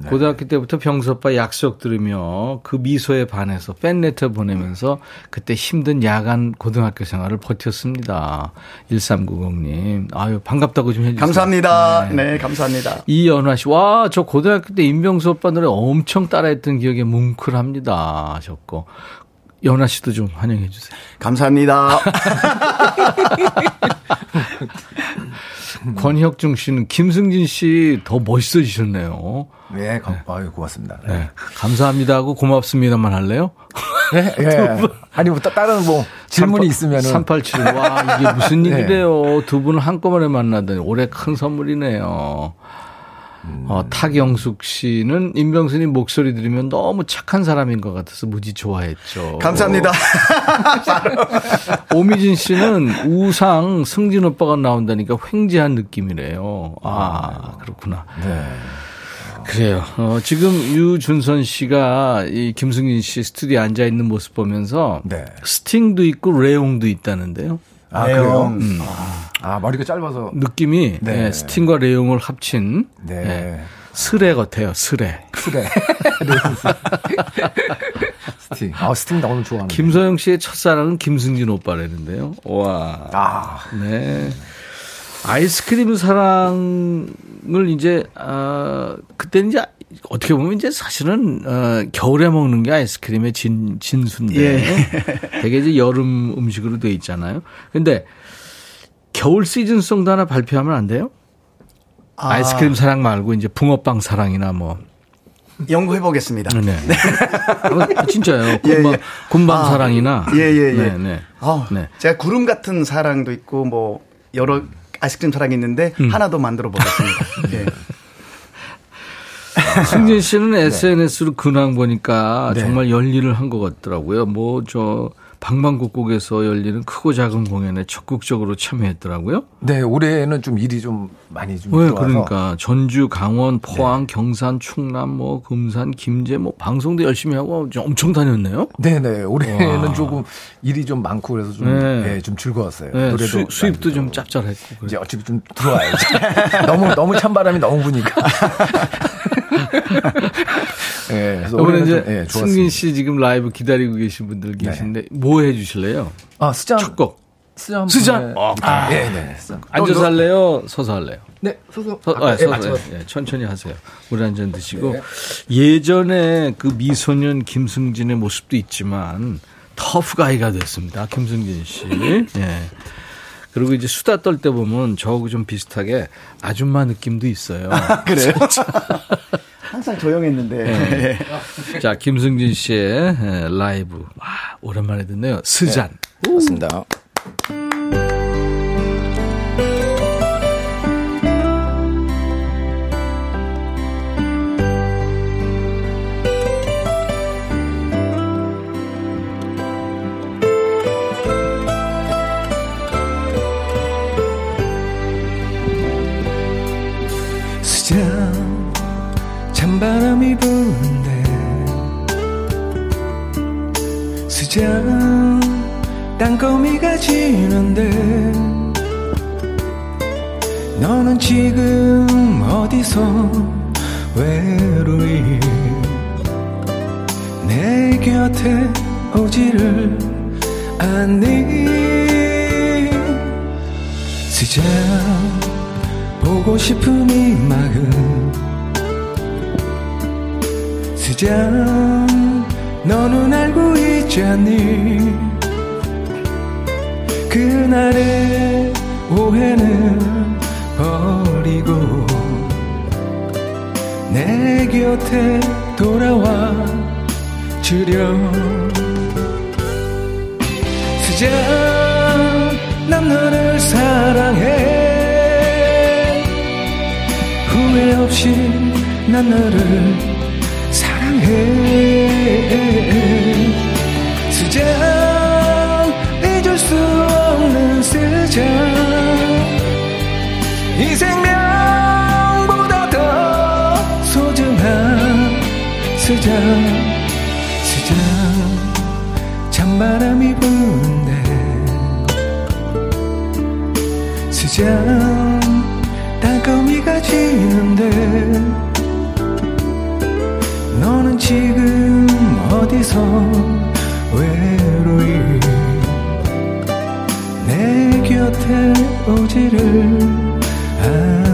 고등학교 때부터 병서빠 약속 들으며 그 미소에 반해서 팬레터 보내면서 그때 힘든 야간 고등학교 생활을 버텼습니다. 1390님. 아유, 반갑다고 좀 해주세요. 감사합니다. 네, 감사합니다. 이연화 씨, 와, 저 고등학교 때 임병수 오빠 노래 엄청 따라했던 기억에 뭉클합니다. 하셨고. 연화 씨도 좀 환영해 주세요. 감사합니다. 권혁중 씨는 김승진 씨 더 멋있어지셨네요. 네, 감, 아유, 고맙습니다. 네. 네. 감사합니다 하고 고맙습니다만 할래요? 예, 예. 아니, 뭐, 따- 다른 뭐, 질문이 있으면은. 387. 와, 이게 무슨 네. 일이래요. 두 분을 한꺼번에 만나더니 올해 큰 선물이네요. 음. 어, 타경숙 씨는 임병수님 목소리 들으면 너무 착한 사람인 것 같아서 무지 좋아했죠. 감사합니다. 오미진 씨는 우상 승진 오빠가 나온다니까 횡재한 느낌이래요. 아, 그렇구나. 네. 그래요. 어, 지금 유준선 씨가 이 김승진 씨 스튜디오에 앉아 있는 모습 보면서 네. 스팅도 있고 레옹도 있다는데요. 아. 그래요? 음. 아, 머리가 짧아서. 느낌이 네. 예, 스팅과 레옹을 합친 네. 예, 스레 같아요. 스레. 그래. 스팅. 아, 스팅 너무 좋아하는. 김소영 씨의 첫사랑은 김승진 오빠라는데요. 와. 아, 네. 아이스크림 사랑을 이제 아 그때는 이제 어떻게 보면 이제 사실은 어, 겨울에 먹는 게 아이스크림의 진 진수인데 되게 이제 여름 음식으로 돼 있잖아요. 근데 겨울 시즌송도 하나 발표하면 안 돼요? 아. 이스크림 사랑 말고 이제 붕어빵 사랑이나 뭐 연구해 보겠습니다. 네. 어, 진짜요. 군밤, 예. 군밤 아, 사랑이나 예, 예, 예. 네, 네. 어, 네. 제가 구름 같은 사랑도 있고 뭐 여러 아이스크림 사랑이 있는데 음. 하나 더 만들어 보겠습니다. 예. 승진 씨는 SNS로 근황 보니까 네. 정말 열일을 한 것 같더라고요. 뭐 저 방방곡곡에서 열리는 크고 작은 공연에 적극적으로 참여했더라고요. 네, 올해는 좀 일이 좀 많이 좀왜 들어와서. 그러니까 전주, 강원, 포항, 경산, 충남, 뭐 금산, 김제, 뭐 방송도 열심히 하고 좀 엄청 다녔네요. 네 네. 올해는 와. 조금 일이 좀 많고 그래서 좀, 네. 네, 좀 즐거웠어요. 네, 수, 수입도 좀. 짭짤했고. 이제 어차피 좀 들어와야지. 너무, 너무 찬바람이 너무 부니까. 네, 그래서 이번에 이제 좀, 네. 승진 씨 지금 라이브 기다리고 계신 분들 계신데 뭐 해주실래요? 아, 스잔. 첫 곡. 스잔. 스잔? 네. 어, 아, 네, 네. 앉아서 또, 할래요? 서서 할래요? 네, 서서. 서, 아, 아, 네, 서서. 예, 천천히 하세요. 물 한 잔 드시고. 예전에 그 미소년 김승진의 모습도 있지만 터프가이가 됐습니다. 김승진 씨. 예. 그리고 이제 수다 떨 때 보면 저하고 좀 비슷하게 아줌마 느낌도 있어요. 그래요? 항상 조용했는데. 예. 자, 김승진 씨의 예, 라이브. 와, 오랜만에 듣네요. 스잔. 맞습니다. 수잔 땅거미가 지는데 너는 지금 어디서 외로이 내 곁에 오지를 않니? 수잔 보고 싶은 이 마음 수잔 너는 알고 있잖니? 그날의 오해는 버리고 내 곁에 돌아와 주려 수잔 난 너를 사랑해. 후회 없이 난 너를 수잔 잊을 수 없는 수잔 이 생명보다 더 소중한 수잔 수잔 찬바람이 부는데 수잔 땅거미가 지는데 지금 어디서 외로이 내 곁에 오지를 않니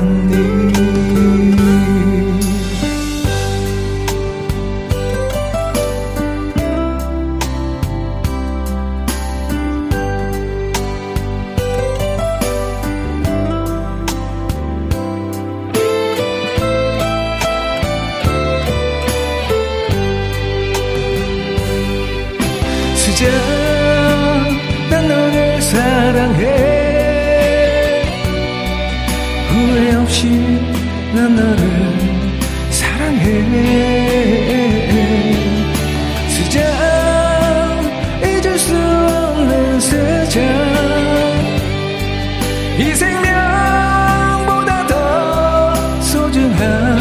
이 생명보다 더 소중한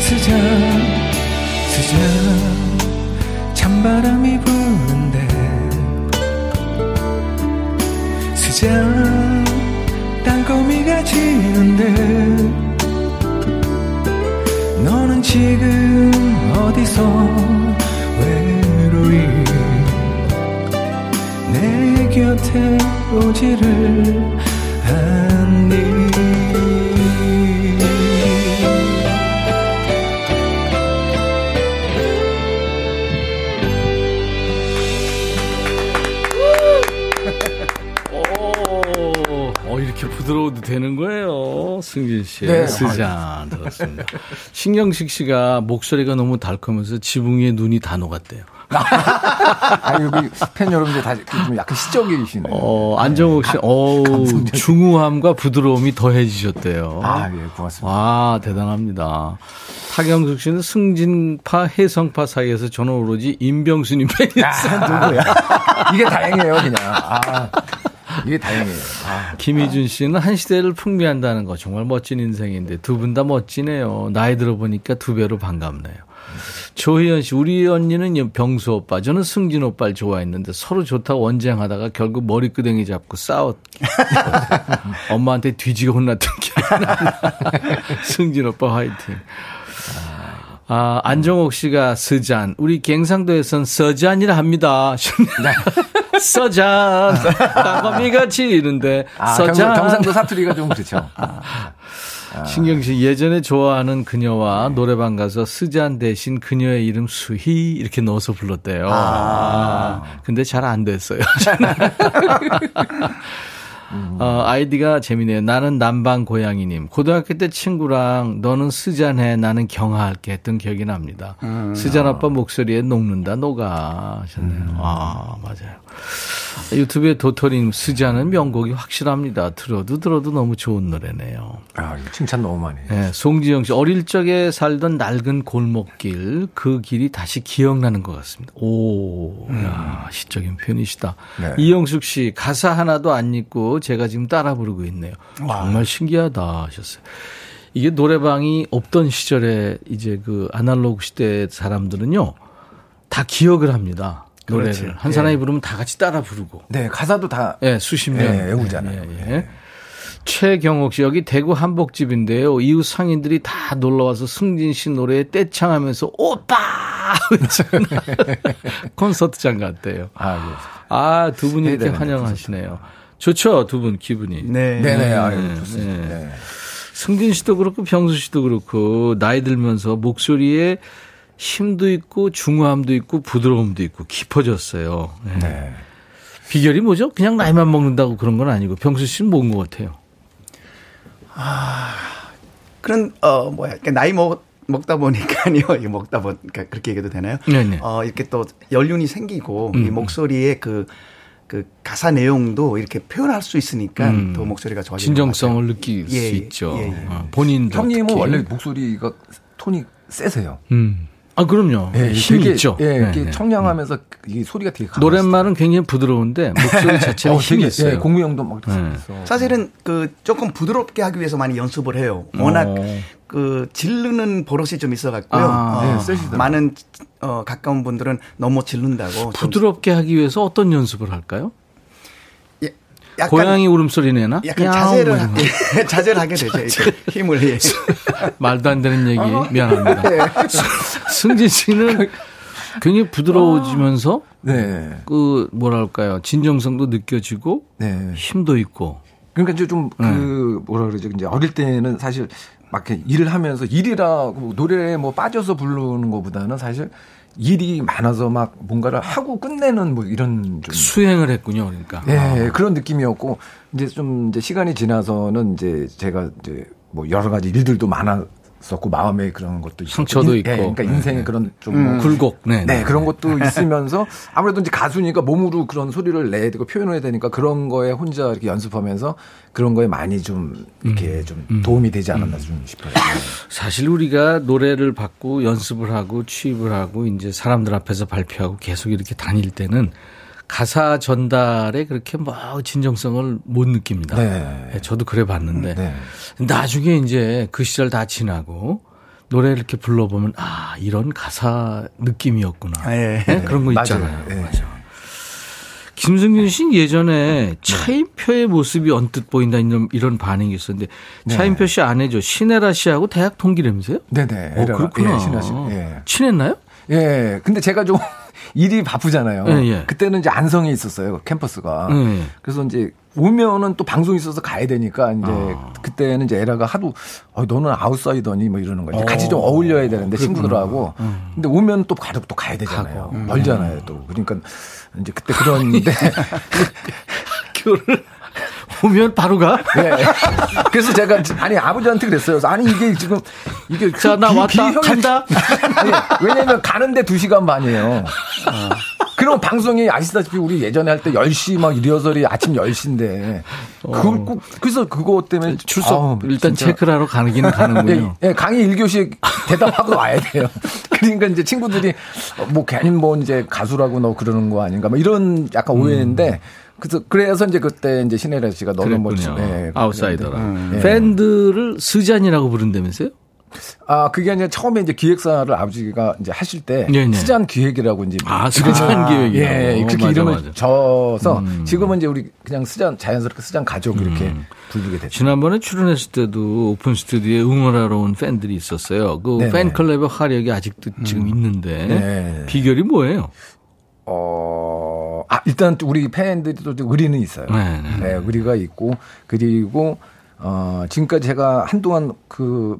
수정 수정 찬바람이 부는데 수정 땅거미가 지는데 너는 지금 어디서 외로이 내 곁에 오지를 되는 거예요. 승진 씨. 네. 스잔 들었습니다. 신경식 씨가 목소리가 너무 달콤해서 지붕 위에 눈이 다 녹았대요. 아, 여기 팬 여러분들 다 좀 약간 시적이시네. 어, 안정욱 씨, 어우, 감성적. 중후함과 부드러움이 더해지셨대요. 아, 예, 고맙습니다. 와, 대단합니다. 타경숙 씨는 승진파, 혜성파 사이에서 저는 오로지 임병수님 팬이었어요. 아, 누구야? 이게 다행이에요, 그냥. 아, 이게 다행이에요. 아, 김희준 씨는 한 시대를 풍미한다는 거 정말 멋진 인생인데 두 분 다 멋지네요. 나이 들어보니까 두 배로 반갑네요. 조희연 씨, 우리 언니는 병수 오빠, 저는 승진 오빠를 좋아했는데 서로 좋다고 원쟁하다가 결국 머리끄댕이 잡고 싸웠. 엄마한테 뒤지게 혼났던 기억이 나. 승진 오빠 화이팅. 아, 안정옥 씨가 서잔. 우리 갱상도에선 서잔이라 합니다. 땅거미 같이 이런데. 아. 경상, 경상도 사투리가 좀 그렇죠. 신경 씨 예전에 좋아하는 그녀와 노래방 가서 스잔 대신 그녀의 이름 수희 이렇게 넣어서 불렀대요. 아, 근데 잘 안 됐어요. 어, 아이디가 재미네요. 나는 남방 고양이님. 고등학교 때 친구랑 너는 스잔해, 나는 경하할게 했던 기억이 납니다. 스잔 아빠 목소리에 녹는다, 녹아 하셨네요. 아, 맞아요. 유튜브에 도토링 스잔은 명곡이 확실합니다. 들어도 들어도 너무 좋은 노래네요. 아, 칭찬 너무 많이. 네, 송지영 씨 어릴 적에 살던 낡은 골목길 그 길이 다시 기억나는 것 같습니다. 오, 야, 시적인 표현이시다. 네. 이영숙 씨 가사 하나도 안 읽고 제가 지금 따라 부르고 있네요. 정말 신기하다 하셨어요. 이게 노래방이 없던 시절에 이제 그 아날로그 시대 사람들은요 다 기억을 합니다. 노래를 그렇지. 한 예. 사람이 부르면 다 같이 따라 부르고. 네, 가사도 다. 예, 수십 년. 예, 외우잖아요. 예, 예. 최경옥 씨, 여기 대구 한복집인데요. 이웃 상인들이 다 놀러 와서 승진 씨 노래에 떼창하면서 오빠! 콘서트장 같대요. 아, 예. 아, 두 분이 이렇게 네, 네, 환영하시네요. 좋죠, 두 분 기분이. 네. 네네, 아, 네, 좋습니다. 네. 네. 승진 씨도 그렇고 병수 씨도 그렇고 나이 들면서 목소리에 힘도 있고 중후함도 있고 부드러움도 있고 깊어졌어요. 네. 네. 비결이 뭐죠? 그냥 나이만 먹는다고 그런 건 아니고 병수 씨는 뭔 것 같아요? 그런 어 뭐야 이렇게 나이 먹 먹다 보니까요. 이거 먹다 보니까 그렇게 얘기해도 되나요? 네네. 어 이렇게 또 연륜이 생기고 음. 이 목소리에 그 그 가사 내용도 이렇게 표현할 수 있으니까 음. 더 목소리가 좋아지는 진정성을 것 같아요. 느낄 예, 수 예, 있죠. 예, 예. 어, 본인도. 형님은 특히. 원래 목소리가 톤이 세세요. 음. 아 그럼요. 예, 힘 되게, 있죠. 예, 네, 이렇게 네. 청량하면서 이 소리가 되게 강하시다. 노랫말은 굉장히 부드러운데 목소리 자체가 어, 힘이 되게, 있어요. 예, 공유형도 막 네. 있어. 사실은 그 조금 부드럽게 하기 위해서 많이 연습을 해요. 워낙 어. 그 지르는 버릇이 좀 있어갖고요. 아, 어, 네, 쓰시더라고요. 많은 어, 가까운 분들은 너무 지른다고. 좀 부드럽게 하기 위해서 어떤 연습을 할까요? 예. 약간 고양이 울음소리 내나? 약간 자제를 뭐 이런 거. 하게, 되죠. 이렇게 힘을 예. 말도 안 되는 얘기 어? 미안합니다. 네. 승진 씨는 굉장히 부드러워지면서 네. 그 뭐랄까요 진정성도 느껴지고 네. 힘도 있고 그러니까 이제 좀그 뭐라 그러죠. 이제 어릴 때는 사실 막 일을 하면서 일이라고 노래에 뭐 빠져서 부르는 것보다는 사실 일이 많아서 막 뭔가를 하고 끝내는 뭐 이런 좀 수행을 했군요. 그러니까 예, 그런 느낌이었고 이제 좀 이제 시간이 지나서는 이제 제가 이제 뭐 여러 가지 일들도 많 았었고 마음에 그런 것도 있었고 상처도 인- 있고. 예, 그러니까 인생에 네. 그런 좀 음. 뭐 굴곡. 네, 네, 네. 그런 것도 있으면서 아무래도 이제 가수니까 몸으로 그런 소리를 내야 되고 표현해야 되니까 그런 거에 혼자 이렇게 연습하면서 그런 거에 많이 좀 이렇게 음. 좀 도움이 되지 않았나 좀 싶어요. 사실 우리가 노래를 받고 연습을 하고 취입을 하고 이제 사람들 앞에서 발표하고 계속 이렇게 다닐 때는 가사 전달에 그렇게 뭐 진정성을 못 느낍니다. 네. 예, 저도 그래 봤는데 네. 나중에 이제 그 시절 다 지나고 노래 이렇게 불러보면 아 이런 가사 느낌이었구나. 예. 예? 그런 거 맞아요. 있잖아요. 예. 맞아. 김승균 씨는 예전에 차인표의 모습이 언뜻 보인다 이런, 이런 반응이 있었는데 차인표 씨 아내죠 신혜라 씨하고 대학 동기라면서요? 네네. 어. 그렇구나. 예, 신하 씨. 예. 친했나요? 예. 근데 제가 좀 일이 바쁘잖아요. 예, 예. 그때는 이제 안성에 있었어요. 캠퍼스가. 예. 그래서 이제 오면은 또 방송이 있어서 가야 되니까 이제 아. 그때는 이제 에라가 하도 어, 너는 아웃사이더니 뭐 이러는 거지. 같이 좀 어울려야 되는데 친구들하고. 근데 오면 또 가도 또 가야 되잖아요. 음. 멀잖아요 또. 그러니까 이제 그때 그런데 학교를 오면 바로 가? 예. 그래서 제가 아니 아버지한테 그랬어요. 아니 이게 지금 이게 자, 나 왔다. 간다. 예. 왜냐면 가는데 2 시간 반이에요. 그럼 방송이 아시다시피 우리 예전에 할 때 10시 막 리허설이 아침 10시인데 그걸 꼭 그래서 그거 때문에 출석 아우, 일단. 체크를 하러 가긴 가는군요. 예, 예, 강의 1교시 대답하고 와야 돼요. 그러니까 이제 친구들이 어, 뭐 괜히 뭐 이제 가수라고 너 그러는 거 아닌가 뭐 이런 약간 오해인데 그래서 그래서 이제 그때 이제 신혜라 씨가 너는 뭐 그랬군요. 예, 아웃사이더라. 예. 팬들을 스잔이라고 부른다면서요? 아, 그게 아니라 처음에 이제 기획사를 아버지가 이제 하실 때 네네. 스잔 기획이라고 이제 아, 스잔 기획이라고. 예, 그렇게 맞아, 이름을 맞아. 져서 음. 지금은 이제 우리 그냥 스잔 자연스럽게 스잔 가족 이렇게 부르게 됐죠. 지난번에 출연했을 때도 오픈 스튜디오에 응원하러 온 팬들이 있었어요. 그 네네. 팬클럽의 화력이 아직도 지금 있는데 네. 비결이 뭐예요? 어, 아, 일단 또 우리 팬들이 또 의리는 있어요. 네, 네. 네, 의리가 있고 그리고 어, 지금까지 제가 한동안 그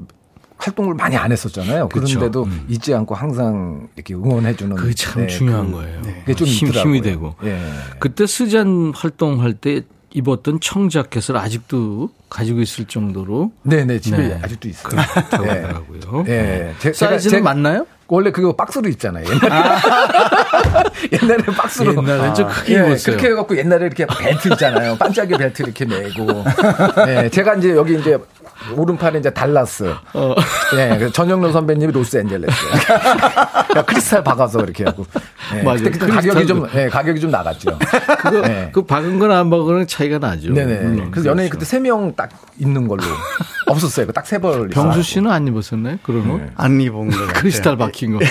활동을 많이 안 했었잖아요. 그런데도 음. 잊지 않고 항상 이렇게 응원해주는. 그게 참 네, 중요한 그- 거예요. 그게 좀 힘. 힘이 되고. 예. 그때 스잔 활동할 때 입었던 청자켓을 아직도 가지고 있을 정도로 네네 집에 네. 아직도 있어요. 그렇다고 네. 하더라고요. 예. 제- 사이즈는 제가- 맞나요? 원래 그거 박스로 입잖아요. 옛날에. 옛날에 박스로. 옛날에 좀 크게 예, 입었어요. 그렇게 해갖고 옛날에 이렇게 벨트 있잖아요. 반짝이 벨트 이렇게 매고. 예, 제가 이제 여기 이제 오른팔에 이제 달라스. 어. 예, 전영록 선배님이 로스앤젤레스. 그러니까 크리스탈 박아서 이렇게 하고. 예, 맞아요. 그때, 크리스탈 가격이 좀, 그- 예, 가격이 좀 나갔죠. 그거 네. 그 박은 거나 안 박은 거는 차이가 나죠. 네네. 물론. 그래서 연예인 그렇죠. 그때 세 명딱 입는 걸로. 없었어요. 딱 세 벌. 병수 씨는 안 입었었나요? 그런 옷? 안 입은 거. 크리스탈 박힌 거.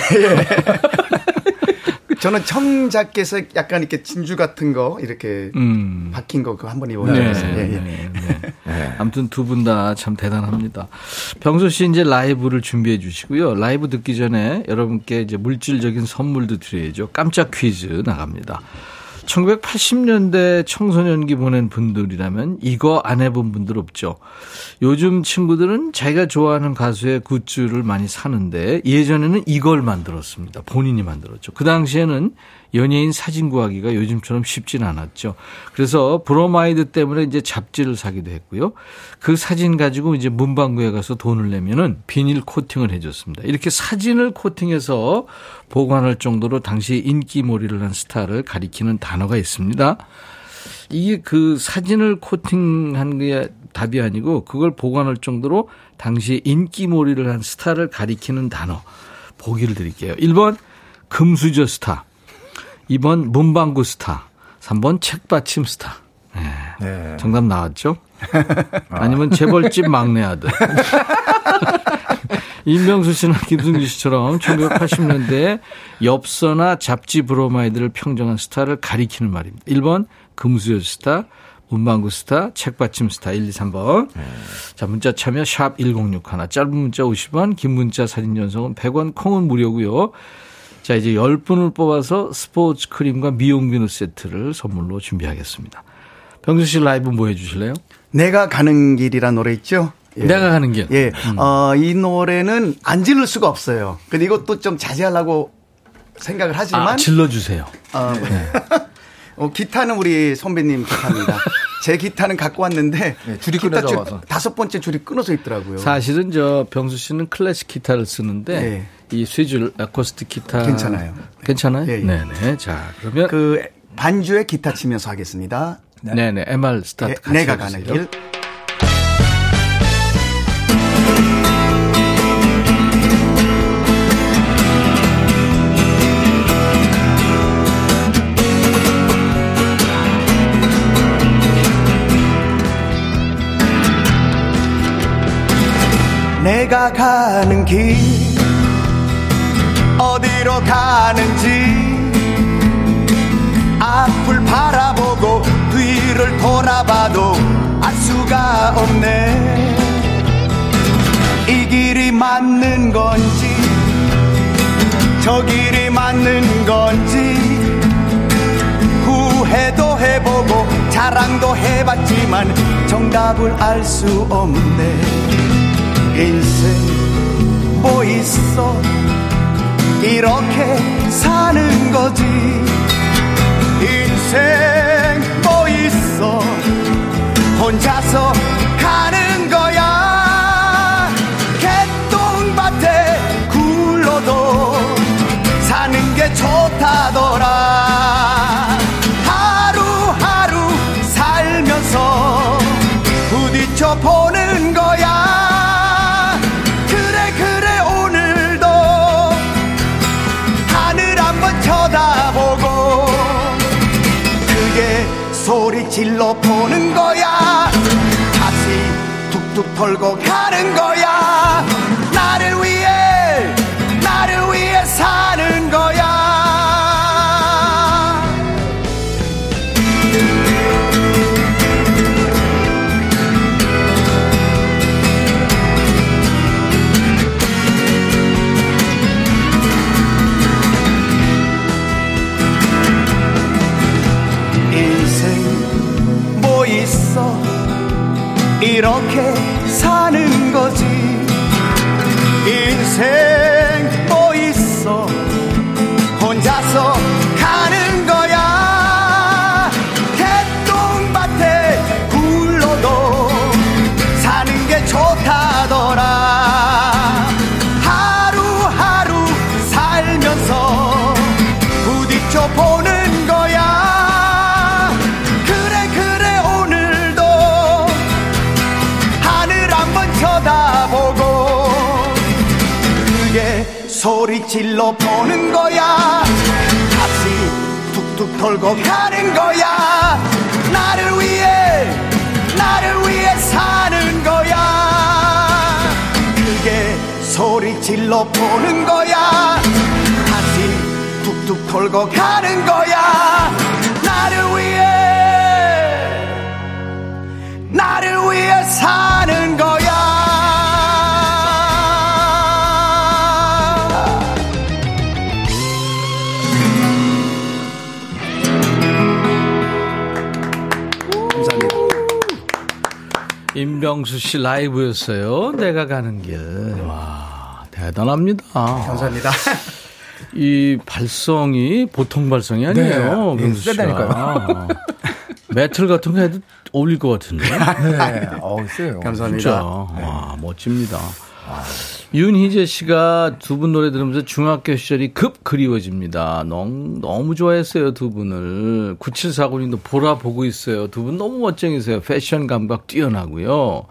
저는 청자켓에 약간 이렇게 진주 같은 거 이렇게 음. 박힌 거 그거 한번 입어본 적 네. 예, 예. 네, 네. 아무튼 두 분 다 참 대단합니다. 병수 씨 이제 라이브를 준비해 주시고요. 라이브 듣기 전에 여러분께 이제 물질적인 선물도 드려야죠. 깜짝 퀴즈 나갑니다. 1980년대 청소년기 보낸 분들이라면 이거 안 해본 분들 없죠. 요즘 친구들은 자기가 좋아하는 가수의 굿즈를 많이 사는데 예전에는 이걸 만들었습니다. 본인이 만들었죠. 그 당시에는 연예인 사진 구하기가 요즘처럼 쉽진 않았죠. 그래서 브로마이드 때문에 이제 잡지를 사기도 했고요. 그 사진 가지고 이제 문방구에 가서 돈을 내면은 비닐 코팅을 해줬습니다. 이렇게 사진을 코팅해서 보관할 정도로 당시 인기몰이를 한 스타를 가리키는 단어가 있습니다. 이게 그 사진을 코팅한 게 답이 아니고 그걸 보관할 정도로 당시 인기몰이를 한 스타를 가리키는 단어. 보기를 드릴게요. 1번 금수저 스타. 2번 문방구 스타. 3번 책받침 스타. 네. 네. 정답 나왔죠? 아니면 재벌집 막내 아들. 임병수 씨나 김승진 씨처럼 1980년대에 엽서나 잡지 브로마이드를 평정한 스타를 가리키는 말입니다. 1번 금수저 스타, 문방구 스타, 책받침 스타 1, 2, 3번. 자, 문자 참여 샵 1061. 짧은 문자 50원, 긴 문자 사진 전송은 100원, 콩은 무료고요. 자, 이제 10분을 뽑아서 스포츠 크림과 미용 비누 세트를 선물로 준비하겠습니다. 병수 씨 라이브 뭐 해주실래요? 내가 가는 길이란 노래 있죠? 예. 내가 가는 길. 예. 음. 어, 이 노래는 안 지를 수가 없어요. 근데 이것도 좀 자제하려고 생각을 하지만. 아, 질러주세요. 어, 어, 기타는 우리 선배님 기타입니다. 제 기타는 갖고 왔는데. 네, 줄이 기타 끊어져 줄 와서. 다섯 번째 줄이 끊어져 있더라고요. 사실은 저 병수 씨는 클래식 기타를 쓰는데 네. 이 스위줄 아코스틱 기타 괜찮아요. 괜찮아요? 예, 예. 네네. 자 그러면 그 반주에 기타 치면서 하겠습니다. 네 네 MR 스타트 예, 같이 내가. 가는 길. 내가 가는 길 어디로 가는지. 앞을 바라보고 뒤를 돌아봐도 알 수가 없네. 이 길이 맞는 건지 저 길이 맞는 건지. 후회도 해보고 자랑도 해봤지만 정답을 알 수 없네 인생 뭐 있어? 이렇게 사는 거지. 인생 보는 거야. 다시 툭툭 털고 가는 거야 털고 가는 거야. 나를 위해 나를 위해 사는 거야. 그게 소리 질러 보는 거야. 다시 툭툭 털고 가는 거야. 나를 위해 나를 위해 사는 거야 임병수 씨 라이브였어요. 내가 가는 길. 와 대단합니다. 감사합니다. 이 발성이 보통 발성이 아니에요. 네, 병수 씨가. 세다니까요. 매틀 같은 거 해도 어울릴 것 같은데. 네. 어우, 세요. 감사합니다. 진짜. 와, 멋집니다. 윤희재 씨가 두 분 노래 들으면서 중학교 시절이 급 그리워집니다. 너무, 너무 좋아했어요, 두 분을. 9749님도 보라 보고 있어요. 두 분 너무 멋쟁이세요. 패션 감각 뛰어나고요.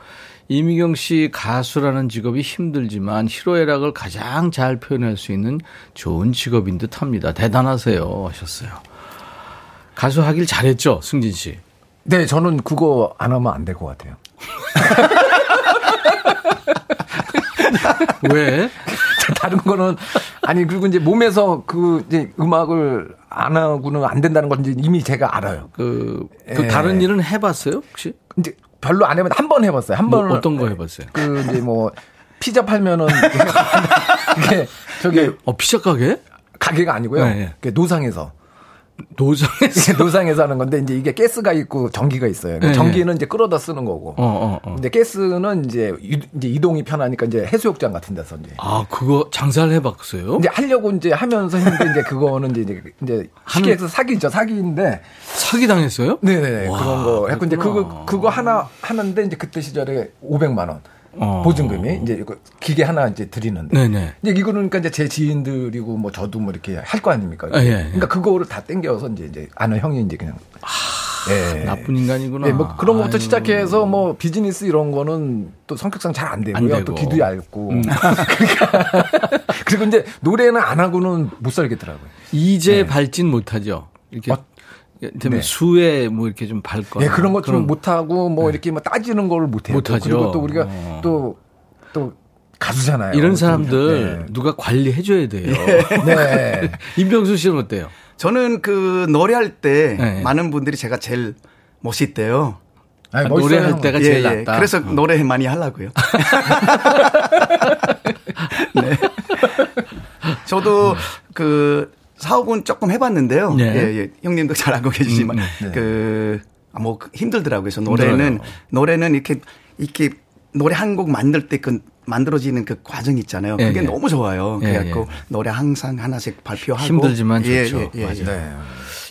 이미경 씨 가수라는 직업이 힘들지만 희로애락을 가장 잘 표현할 수 있는 좋은 직업인 듯 합니다. 대단하세요. 하셨어요. 가수 하길 잘했죠, 승진 씨. 네, 저는 그거 안 하면 안 될 것 같아요. 왜? 다른 거는 아니 그리고 이제 몸에서 그 이제 음악을 안 하고는 안 된다는 건 이제 이미 제가 알아요. 그, 그 예. 다른 일은 해봤어요 혹시? 이제 별로 안 해봤는데 한번 해봤어요. 한뭐번 어떤 거 해봤어요? 그 이제 뭐 피자 팔면은 이게 저기 어 피자 가게? 가게가 아니고요. 네, 네. 그 노상에서 노상에서 노상에서 하는 건데 이제 이게 가스가 있고 전기가 있어요. 네, 전기는 이제 끌어다 쓰는 거고. 어, 어, 어. 근데 가스는 이제, 이- 이제 이동이 편하니까 이제 해수욕장 같은 데서 이제 아 그거 장사를 해봤어요? 이제 하려고 이제 하면서 했는데 이제 그거는 이제 이제, 이제 해서 사기죠 사기인데 사기 당했어요? 네네 와, 그런 거 했고 이제 그렇구나. 그거 그거 하나 하는데 이제 그때 시절에 500만 원 어. 보증금이 이제 이거 기계 하나 이제 드리는데 네네. 이제 이거는 그러니까 이제 제 지인들이고 뭐 저도 뭐 이렇게 할 거 아닙니까? 아, 예, 예. 그러니까 그거를 다 땡겨서 이제 이제 아는 형이 이제 그냥 예. 나쁜 인간이구나. 네, 뭐 그런 것부터 아유. 시작해서 뭐 비즈니스 이런 거는 또 성격상 잘안안 되고요. 되고. 또 기도 얇고. 그러니까 그리고 이제 노래는 안 하고는 못 살겠더라고요. 이제 밟진 못 하죠. 이렇게 어, 되면 네. 수에 뭐 이렇게 좀 밟거나. 예, 그런 것 좀 못하고 뭐 이렇게 뭐 따지는 걸 못해요. 또 못하죠. 그리고 또 우리가 어. 또, 또 가수잖아요. 이런 좀, 사람들 누가 관리해줘야 돼요. 네. 네. 임병수 씨는 어때요? 저는 그 노래할 때 네. 많은 분들이 제가 제일 멋있대요. 아니, 아, 노래할. 때가 예, 제일 예. 낫다. 그래서 노래 많이 하려고요. 네. 저도 그 사업은 조금 해봤는데요. 네. 예, 예. 형님도 잘 알고 계시지만 음, 네. 그, 아, 뭐 힘들더라고요. 그래서 노래는 힘들어요. 노래는 이렇게 이렇게 노래 한 곡 만들 때 그 만들어지는 그 과정 있잖아요. 예, 그게 예. 너무 좋아요. 예, 그래갖고 예. 노래 항상 하나씩 발표하고 힘들지만 예, 좋죠. 예, 예, 맞아요. 예. 네.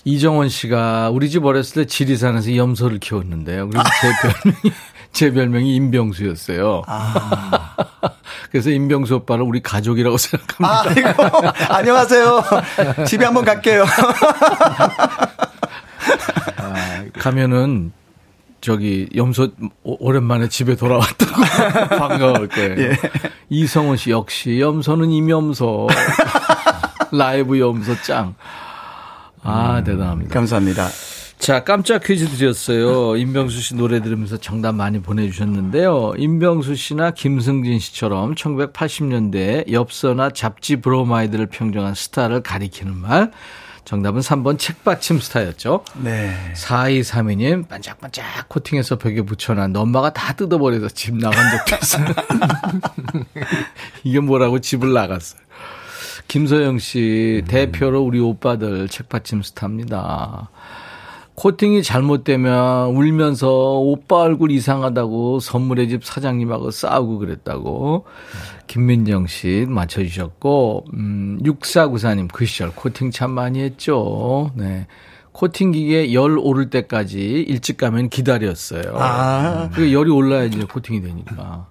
이정원 씨가 우리 집 어렸을 때 지리산에서 염소를 키웠는데요. 그래서 제 별명이 제 별명이 임병수였어요. 아. 그래서 임병수 오빠를 우리 가족이라고 생각합니다. 아 이고, 안녕하세요. 집에 한번 갈게요. 가면은 저기 염소 오- 오랜만에 집에 돌아왔다고 반가울 거예요. 예. 이성원 씨 역시 염소는 임염소 라이브 염소 짱. 아 대단합니다. 감사합니다. 자 깜짝 퀴즈 드렸어요. 임병수 씨 노래 들으면서 정답 많이 보내주셨는데요. 임병수 씨나 김승진 씨처럼 1980년대에 엽서나 잡지 브로마이드를 평정한 스타를 가리키는 말. 정답은 3번 책받침 스타였죠. 네. 4232님, 반짝반짝 코팅해서 벽에 붙여놨는데 엄마가 다 뜯어버려서 집 나간 적도 있어요. 이게 뭐라고 집을 나갔어요. 김소영 씨, 대표로 우리 오빠들 책받침 스타입니다. 코팅이 잘못되면 울면서 오빠 얼굴 이상하다고 선물의 집 사장님하고 싸우고 그랬다고. 김민정 씨 맞춰주셨고, 음, 6494님 그 시절 코팅 참 많이 했죠. 네. 코팅 기계 열 오를 때까지 일찍 가면 기다렸어요. 아. 그 열이 올라야지 코팅이 되니까.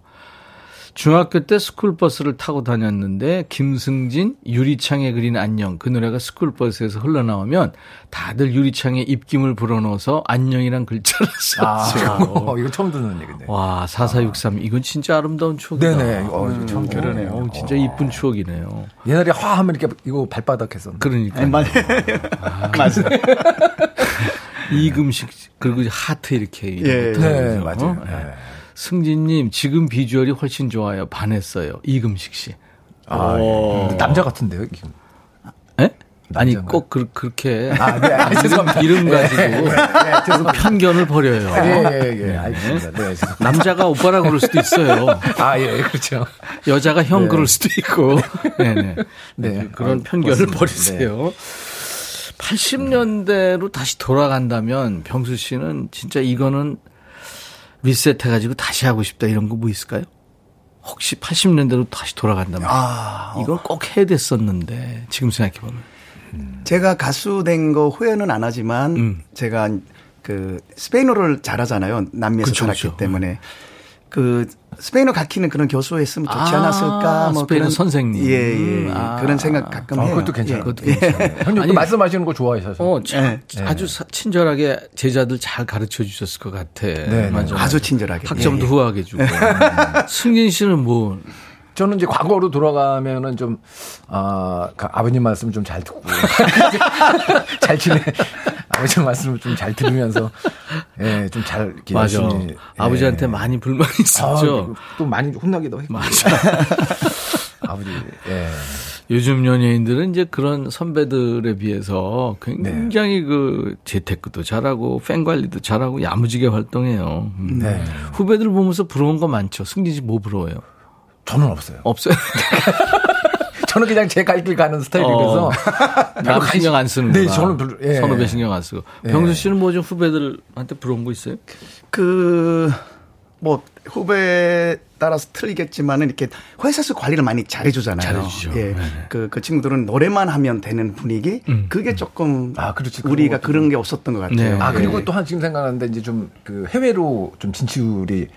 중학교 때 스쿨버스를 타고 다녔는데 김승진 유리창에 그린 안녕 그 노래가 스쿨버스에서 흘러나오면 다들 유리창에 입김을 불어넣어서 안녕이란 글자를 아, 썼죠. 그거, 이거 처음 듣는 얘기인데. 와, 4463. 이건 진짜 아름다운 추억이다. 네네. 어, 이거 처음 그러네요. 들어요. 진짜 이쁜 추억이네요. 옛날에 화 하면 이렇게 이거 발바닥 했었는데. 그러니까. 맞아요. 맞아요. 이금식, 그리고 하트 이렇게. 예. 것도 네. 맞아요. 어? 네. 승진님, 지금 비주얼이 훨씬 좋아요. 반했어요. 이금식 씨. 아, 예. 남자 같은데요. 예? 아니? 꼭 그, 그렇게. 아, 네, 아, 죄송합니다. 이름 가지고 예, 죄송합니다. 편견을 버려요. 예, 예, 예. 알겠습니다. 네, 죄송합니다. 남자가 오빠라 그럴 수도 있어요. 아, 예, 그렇죠. 여자가 형 네. 그럴 수도 있고. 네네. 네. 그런 아, 편견을 고맙습니다. 버리세요. 80년대로 다시 돌아간다면 병수 씨는 진짜 이거는 리셋 해가지고 다시 하고 싶다 이런 거 뭐 있을까요? 혹시 80년대로 다시 돌아간다면 아, 이건 꼭 해야 됐었는데 지금 생각해 보면 제가 가수 된 거 후회는 안 하지만 음. 제가 그 스페인어를 잘하잖아요. 남미에서 그쵸, 살았기 그쵸. 때문에 그 스페인어 가르치는 그런 교수 했으면 좋지 아, 않았을까 뭐 스페인어 그런 선생님. 예, 예. 음, 아. 그런 생각 가끔 아, 해요. 그것도 괜찮아요. 예. 그것도 예. 괜찮아요. 형님 아니, 또 말씀하시는 거 좋아하셔서. 어, 참, 네. 아주 사- 친절하게 제자들 잘 가르쳐 주셨을 것 같아. 네. 맞아. 아주 친절하게. 학점도 예, 예. 후하게 주고. 승진 씨는 뭐 저는 이제 과거로 돌아가면은 좀, 아, 그 아버님 말씀 좀 잘 듣고. 잘 지내. 아버지 말씀을 좀 잘 들으면서, 예, 좀 잘, 맞아. 열심히. 예. 아버지한테 많이 불만이 아, 있었죠. 또 많이 혼나기도 했고. 맞아. 아버지. 예. 요즘 연예인들은 이제 그런 선배들에 비해서 굉장히 그 재테크도 잘하고 팬 관리도 잘하고 야무지게 활동해요. 음. 네. 후배들 보면서 부러운 거 많죠. 승진 씨 뭐 부러워요? 저는 없어요. 없어요. 저는 그냥 제 갈 길 가는 스타일이라서. 어. 남 신경 안 쓰는 거. 네, 저는 별로. 예. 선후배 신경 안 쓰고. 예. 병수 씨는 뭐 좀 후배들한테 부러운 거 있어요? 그, 뭐, 후배에 따라서 틀리겠지만은 이렇게 회사에서 관리를 많이 잘해주잖아요. 잘해주죠. 예. 그, 그 친구들은 노래만 하면 되는 분위기? 음. 그게 조금. 아, 그렇지. 우리가 그런 게 없었던 것 같아요. 네. 아, 그리고 예. 또한 지금 생각하는데 이제 좀 그 해외로 좀 진출이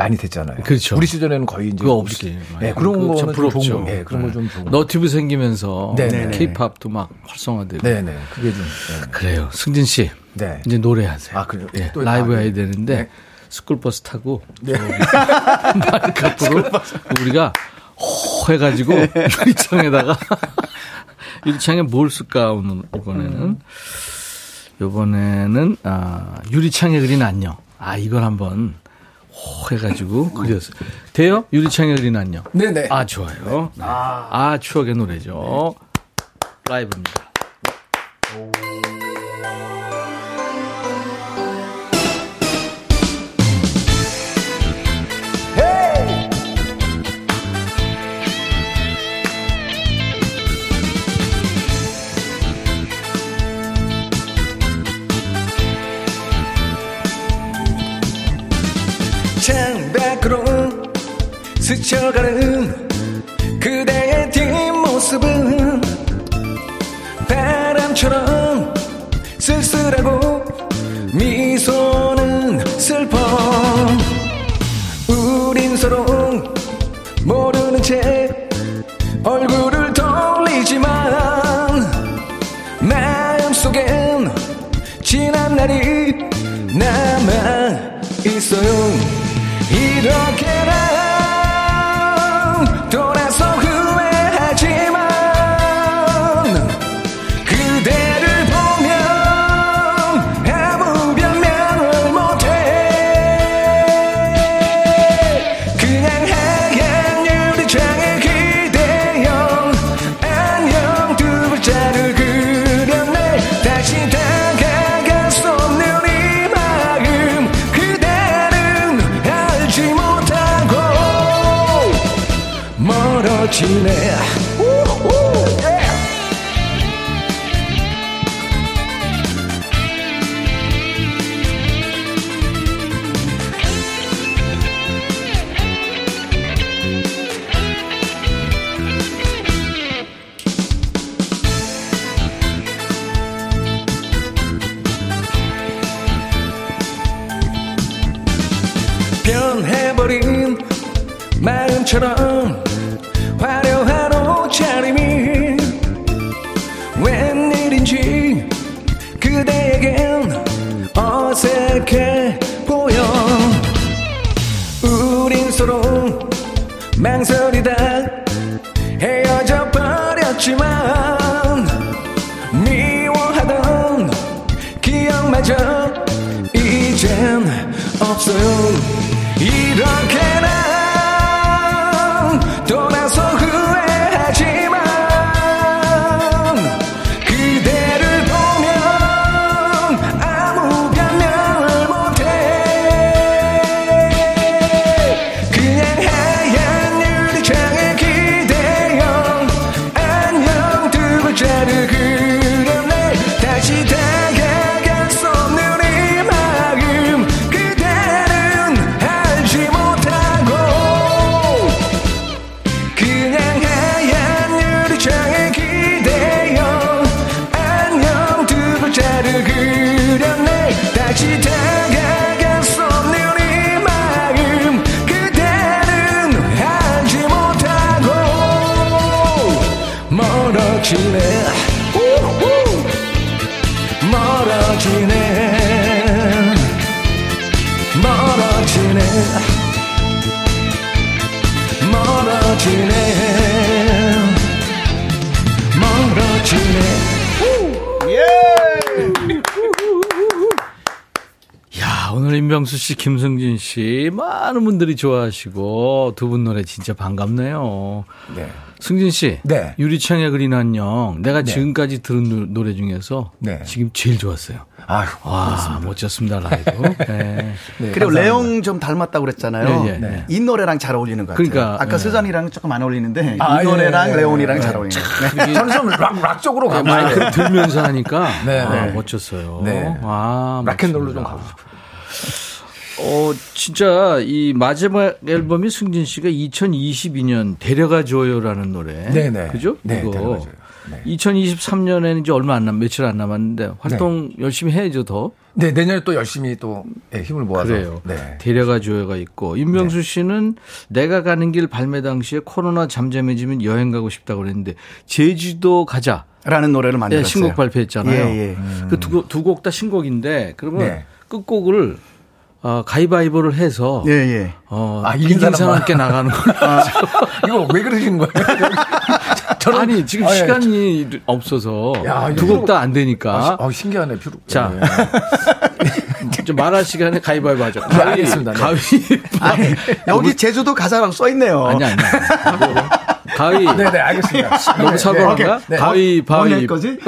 많이 됐잖아요. 그렇죠. 우리 시절에는 거의 이제 그거 없이. 네, 그런 그거 참 거는 좀 부럽죠. 그런 네. 거좀 좋은 거. 너튜브 생기면서. 케이팝도 막 활성화되고. 네, 네. 그게 좀 네. 그래요. 승진 씨. 네. 이제 노래하세요. 아, 그래요? 예, 또- 라이브 아, 해야 네. 되는데 네. 스쿨버스 타고 저기 마이크 앞으로 우리가 호 해가지고 유리창에다가 유리창에 뭘 쓸까 오늘 이번에는 이번에는 아, 유리창에 그린 안녕. 아 이걸 한번 호 해가지고 그렸어요. 돼요? 그린 안녕. 네네. 아 좋아요. 네. 아 추억의 노래죠. 라이브입니다. 스쳐가는 그대의 뒷모습은 바람처럼 쓸쓸하고 미소는 슬퍼. 우린 서로 모르는 채 멀 멀 임병수 씨, 김승진 씨, 많은 분들이 좋아하시고 두 분 노래 진짜 반갑네요. 네. 승진 씨, 네. 유리창의 그린 안녕. 내가 네. 지금까지 들은 노- 노래 중에서 네. 지금 제일 좋았어요. 아유, 와, 멋졌습니다, 라이브. 네. 네, 그리고 감사합니다. 레옹 좀 닮았다고 그랬잖아요. 예, 예, 네. 이 노래랑 잘 어울리는 것 같아요. 그러니까, 아까 예. 스잔이랑 조금 안 어울리는데 아, 이 노래랑 예, 예, 레옹이랑 예. 잘 어울리는 것 같아요. 저는 좀 락, 락 쪽으로 가고 마이크를 싶어요. 들면서 하니까 네, 아, 네. 멋졌어요. 네. 아, 락앤롤로 좀. 가고 싶어요. 어, 진짜 이 마지막 앨범이 승진 씨가 2022년 데려가 줘요라는 노래. 네네. 그죠? 네, 이거. 네. 2023년에는 이제 얼마 안 남, 며칠 안 남았는데 활동 열심히 해야죠, 더. 네, 내년에 또 열심히 또 예, 힘을 모아서. 그래요. 네. 데려가 줘요가 있고 임병수 씨는 내가 가는 길 발매 당시에 코로나 잠잠해지면 여행 가고 싶다고 그랬는데 제주도 가자. 라는 노래를 네, 만들었어요. 신곡 발표했잖아요. 예, 예. 그두 곡 다 신곡인데 그러면 네. 끝곡을 어, 가위바위보를 해서 예, 예. 어, 아, 이긴. 사람께 나가는 걸로. 이거 왜 그러시는 거예요? 저는 아니 지금 아, 예. 시간이 없어서 야, 이거 두곡 다 안 되니까. 아, 시- 아, 신기하네. 뷰 자. 네. 좀 말할 시간에 가위바위보 하죠. 네, 알겠습니다. 네. 가위바위보. 아니, 여기 제주도 가자라고 써 있네요. 아니 아니. 가위. 네, 네, 알겠습니다. 너무 사과한가? 네. 가위 바위보. 뭐낼 거지?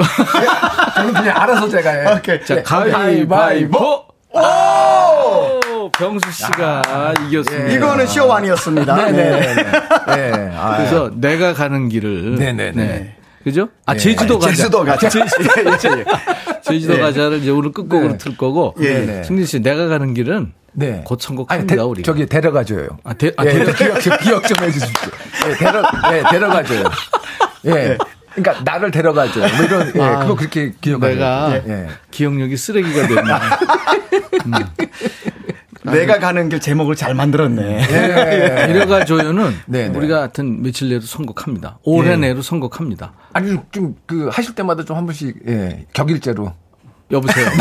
저는 그냥 알아서 제가 예. 오케이. 자, 네, 가위 바위보. 오! 병수 씨가 이겼습니다. 이거는 쇼완이었습니다. 네, 네. 네, 네. 네. 아, 그래서 내가 가는 길을 네, 네, 네. 그죠? 아 네. 제주도 가자. 제주도 가자. 제주도 예. 가자를 이제 오늘 끝곡으로 네. 틀 거고. 예. 네. 승진 씨 내가 가는 길은 네. 선곡합니다 데, 우리. 저기 데려가줘요. 아, 데, 아, 예, 데려- 기억, 좀- 기억 좀 해주십시오. 예, 데려, 예, 데려가줘요. 예. 그러니까 나를 데려가줘요. 뭐 이런, 예, 아, 그거 그렇게 기억하죠. 내가 예. 기억력이 쓰레기가 됐네. 내가 가는 길 제목을 잘 만들었네. 예. 이래가 조연은 네, 네. 우리가 하여튼 며칠 내로 선곡합니다. 올해 예. 내로 선곡합니다. 아니, 좀, 그, 하실 때마다 좀 한 번씩, 예, 격일제로. 여보세요.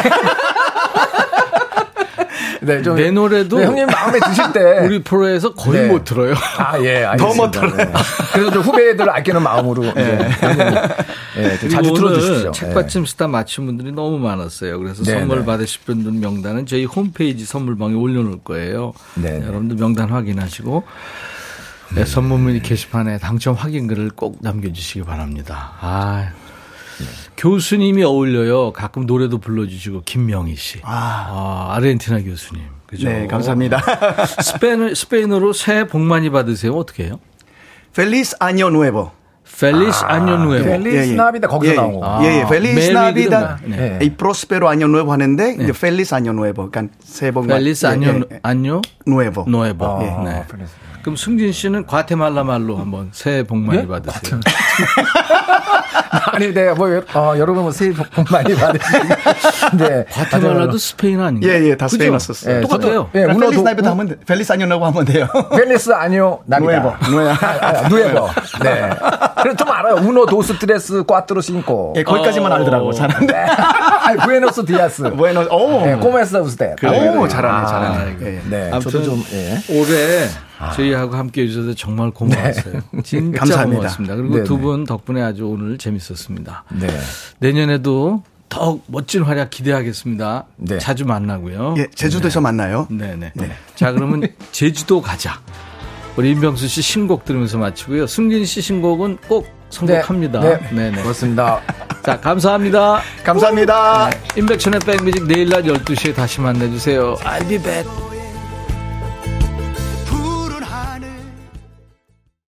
네, 좀. 내 노래도 네, 형님 마음에 드실 때. 우리 프로에서 거의 네. 못 들어요. 아, 예. 더못 들어요. 네. 그래서 좀 후배들 아끼는 마음으로. 예. 예, 좀 자주 틀어주십시오. 책받침 스타 맞힌 분들이 너무 많았어요. 그래서 네, 선물 네. 받으실 분들 명단은 저희 홈페이지 선물방에 올려놓을 거예요. 네, 네. 여러분들 명단 확인하시고 네, 선물 문의 게시판에 당첨 확인 글을 꼭 남겨주시기 바랍니다. 아, 교수님이 어울려요. 가끔 노래도 불러주시고 김명희 씨, 아. 아, 아르헨티나 교수님, 그죠? 네, 감사합니다. 스페인 스페인어로 새해 복 많이 받으세요. 어떻게 해요? Feliz año nuevo. Feliz año nuevo. Feliz Navidad 거기서 예, 나온 거. 예, 예. Merry Navidad. 그런가? 네. y próspero año nuevo 하는데 이제 Feliz año nuevo. 그러니까 새해 복 많이. 예, año 예, 예. año nuevo. nuevo. 아, 네. Feliz. 그럼 승진 씨는 과테말라 말로 한번 새해 복 많이 예? 받으세요. 아니, 네, 뭐, 어, 여러분 뭐 새해 복 많이 받으시고. 네. 과테말라도 스페인 아닌가요? 예, 예, 다 그죠? 스페인어 썼어요. 예, 똑같아요. 예, 그러니까 문어도- Feliz Navidad 하면 돼. Feliz Nuevo 하면 돼요. Feliz año Navidad. Nuevo, Nuevo. 아, 아, Nuevo. 네. 그래 좀 알아요. Uno dos tres cuatro cinco. 예, 거기까지만 어. 알더라고. 잘하는데. 아니, Buenos días. Bueno, 오. 네, Cómo está usted. 오, 잘하네, 잘하네. 예. 네. 아무튼 저도 좀 예. 올해 저희하고 함께 해주셔서 정말 고마웠어요. 진짜 감사합니다. 고맙습니다. 그리고 네, 두 네. 분 덕분에 아주 오늘 재밌었습니다. 네. 내년에도 더욱 멋진 활약 기대하겠습니다. 네. 자주 만나고요. 예, 제주도에서 만나요. 네네. 자, 그러면 제주도 가자. 우리 임병수 씨 신곡 들으면서 마치고요. 승진 씨 신곡은 꼭 선곡합니다. 네. 네. 네 그렇습니다. 자, 감사합니다. 감사합니다. 임백천의 백뮤직 내일 낮 12시에 다시 만나주세요. I'll be back.